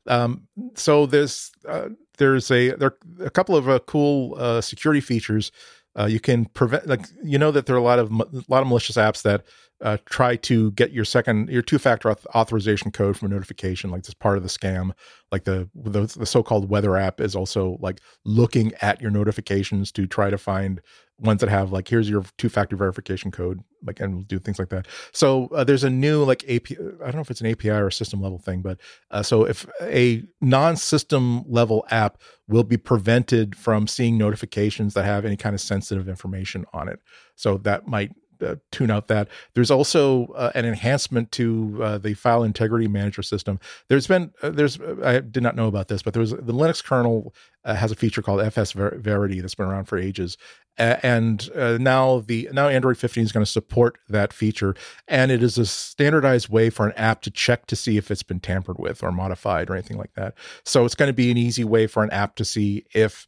Speaker 1: Um, so there's uh, there's a there a couple of uh, cool uh, security features. Uh, you can prevent like you know that there are a lot of a lot of malicious apps that uh, try to get your second your two factor auth- authorization code from a notification like this part of the scam. Like the, the the so-called weather app is also like looking at your notifications to try to find ones that have like here's your two factor verification code like and will do things like that. So uh, there's a new like api i don't know if it's an api or a system level thing but uh, so if a non-system level app will be prevented from seeing notifications that have any kind of sensitive information on it. So that might uh, tune out that. There's also uh, an enhancement to uh, the file integrity manager system. There's been uh, there's I did not know about this, but there was the Linux kernel uh, has a feature called FS Ver- Verity that's been around for ages, and uh, now the now Android 15 is going to support that feature, and it is a standardized way for an app to check to see if it's been tampered with or modified or anything like that. So it's going to be an easy way for an app to see if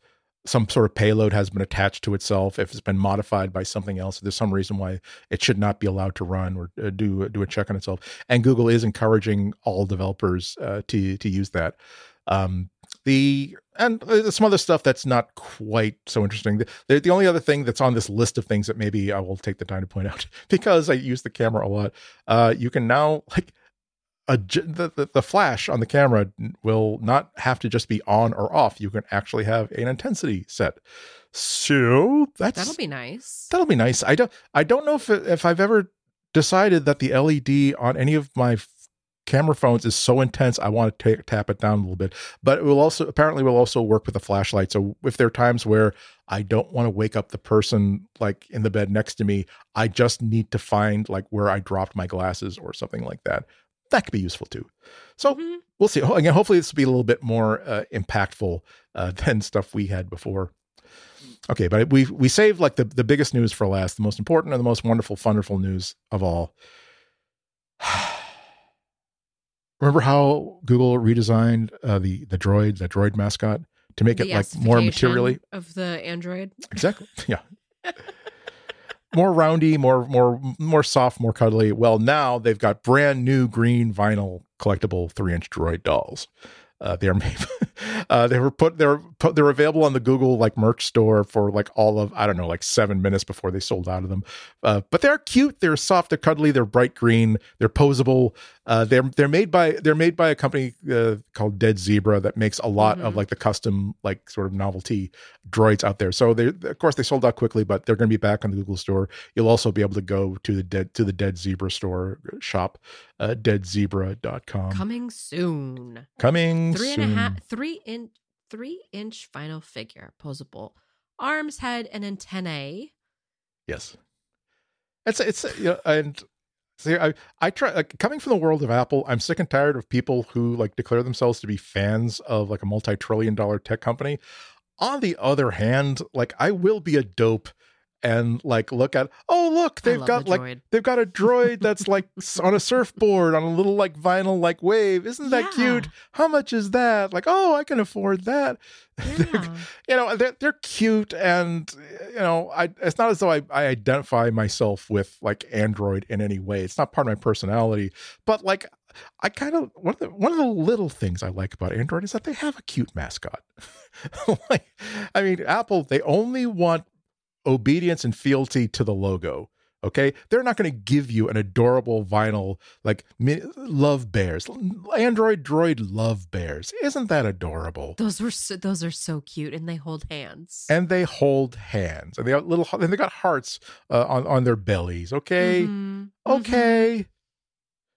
Speaker 1: some sort of payload has been attached to itself, if it's been modified by something else, there's some reason why it should not be allowed to run or uh, do do a check on itself. And Google is encouraging all developers uh, to to use that. Um, the and uh, some other stuff that's not quite so interesting. The, the only other thing that's on this list of things that maybe I will take the time to point out because I use the camera a lot. Uh, you can now like the, the, the flash on the camera will not have to just be on or off. You can actually have an intensity set. So that's
Speaker 2: That'll be nice.
Speaker 1: that'll be nice. I don't I don't know if if I've ever decided that the LED on any of my f- camera phones is so intense I want to ta- tap it down a little bit. But it will also apparently will also work with the flashlight. So if there are times where I don't want to wake up the person like in the bed next to me, I just need to find like where I dropped my glasses or something like that. That could be useful too. So
Speaker 2: Mhm.
Speaker 1: we'll see. Again, hopefully this will be a little bit more uh, impactful uh, than stuff we had before. Okay, but we we saved like the the biggest news for last, the most important and the most wonderful, wonderful news of all. Remember how Google redesigned uh, the the droid, the droid mascot, to make
Speaker 2: The
Speaker 1: it like more materially
Speaker 2: of the Android.
Speaker 1: exactly, yeah, more roundy, more more more soft, more cuddly. Well, now they've got brand new green vinyl collectible three inch droid dolls. Uh, they are made. uh, they were put. They were they're available on the Google like merch store for like all of I don't know like seven minutes before they sold out of them. Uh, but they're cute. They're soft. They're cuddly. They're bright green. They're posable. Uh, they're they're made by they're made by a company uh, called Dead Zebra that makes a lot mm-hmm. of like the custom like sort of novelty droids out there. So they of course they sold out quickly, but they're going to be back on the Google store. You'll also be able to go to the dead to the Dead Zebra store shop, uh, deadzebra.com.
Speaker 2: Coming soon.
Speaker 1: Coming
Speaker 2: three
Speaker 1: soon.
Speaker 2: a half three in three inch final figure, posable arms, head, and antennae.
Speaker 1: Yes, it's it's you know, and see, I I try like coming from the world of Apple. I'm sick and tired of people who like declare themselves to be fans of like a multi-trillion dollar tech company. On the other hand, like I will be a dope and like look at oh look they've got the like they've got a droid that's like on a surfboard on a little like vinyl like wave. Isn't that yeah. cute? How much is that? Like oh i can afford that. Yeah. you know they're, they're cute and you know i it's not as though I, I identify myself with like android in any way. It's not part of my personality. But like I kind of one of the one of the little things I like about Android is that they have a cute mascot. like, I mean, Apple they only want obedience and fealty to the logo. Okay, they're not going to give you an adorable vinyl like love bears, Android droid love bears. Isn't that adorable?
Speaker 2: Those were so, those are so cute, and they hold hands.
Speaker 1: And they hold hands, and they got little, and they got hearts uh, on on their bellies. Okay, mm-hmm. okay. Mm-hmm.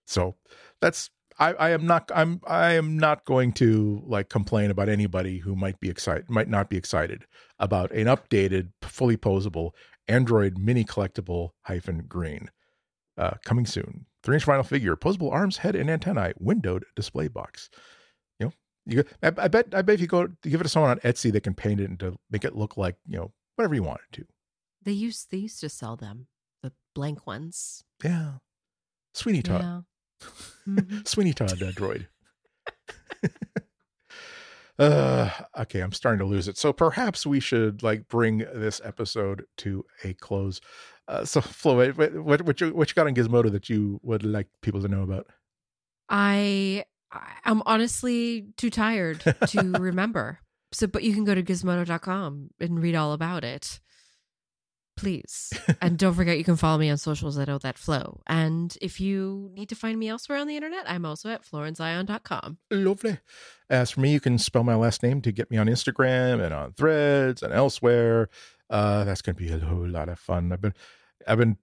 Speaker 1: So that's I, I am not I'm I am not going to like complain about anybody who might be excited might not be excited about an updated fully posable Android mini collectible hyphen green uh, coming soon. Three inch vinyl figure, posable arms, head, and antennae, windowed display box. You know, you I, I bet I bet if you go give it to someone on Etsy, they can paint it and to make it look like you know whatever you want it to.
Speaker 2: They used they used to sell them the blank ones.
Speaker 1: Yeah, Sweeney Todd. Mm-hmm. Sweeney Todd, that droid. uh, okay, I'm starting to lose it. So perhaps we should like bring this episode to a close. Uh, so Flo, what, what, what, you, what you got on Gizmodo that you would like people to know about?
Speaker 2: I I'm honestly too tired to remember. So, but you can go to gizmodo.com and read all about it please. and don't forget you can follow me on socials at Oh that flow. And if you need to find me elsewhere on the internet, I'm also at florenceion.com.
Speaker 1: Lovely. As for me, you can spell my last name to get me on Instagram and on threads and elsewhere. Uh, that's going to be a whole lot of fun. I've been, I've been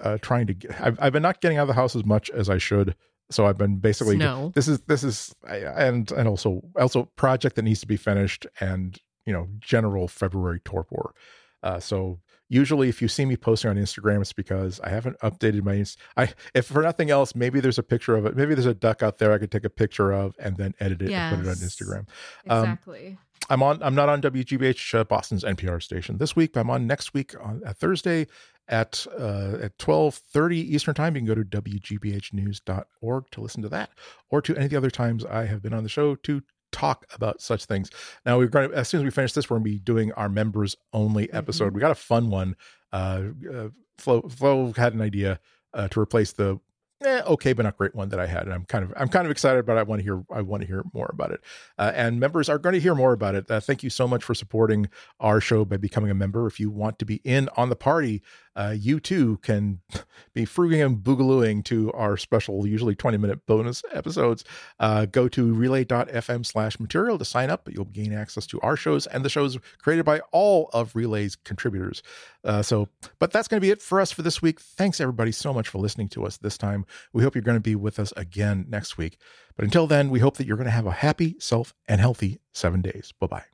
Speaker 1: uh, trying to get, I've, I've been not getting out of the house as much as I should. So I've been basically,
Speaker 2: no.
Speaker 1: this is, this is, and, and also, also project that needs to be finished and, you know, general February torpor. Uh, so usually if you see me posting on Instagram, it's because I haven't updated my. I if for nothing else, maybe there's a picture of it. Maybe there's a duck out there I could take a picture of and then edit it yes, and put it on Instagram.
Speaker 2: Um, exactly. Um,
Speaker 1: I'm on. I'm not on WGBH uh, Boston's NPR station this week. But I'm on next week on at Thursday at uh, at 12:30 Eastern Time. You can go to wgbhnews.org to listen to that, or to any of the other times I have been on the show to talk about such things. Now we're going to, as soon as we finish this, we're going to be doing our members only mm-hmm. episode. Mm-hmm. We got a fun one. Uh, uh, Flo, Flo had an idea uh, to replace the eh, okay but not great one that I had, and I'm kind of I'm kind of excited but I want to hear I want to hear more about it, uh, and members are going to hear more about it. Uh, thank you so much for supporting our show by becoming a member. If you want to be in on the party, uh, you too can be fruging and boogalooing to our special, usually 20 minute bonus episodes. Uh, go to relay.fm slash material to sign up. You'll gain access to our shows and the shows created by all of Relay's contributors. Uh, so, but that's going to be it for us for this week. Thanks everybody so much for listening to us this time. We hope you're going to be with us again next week. But until then, we hope that you're going to have a happy, self, and healthy seven days. Bye bye.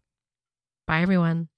Speaker 2: Bye, everyone.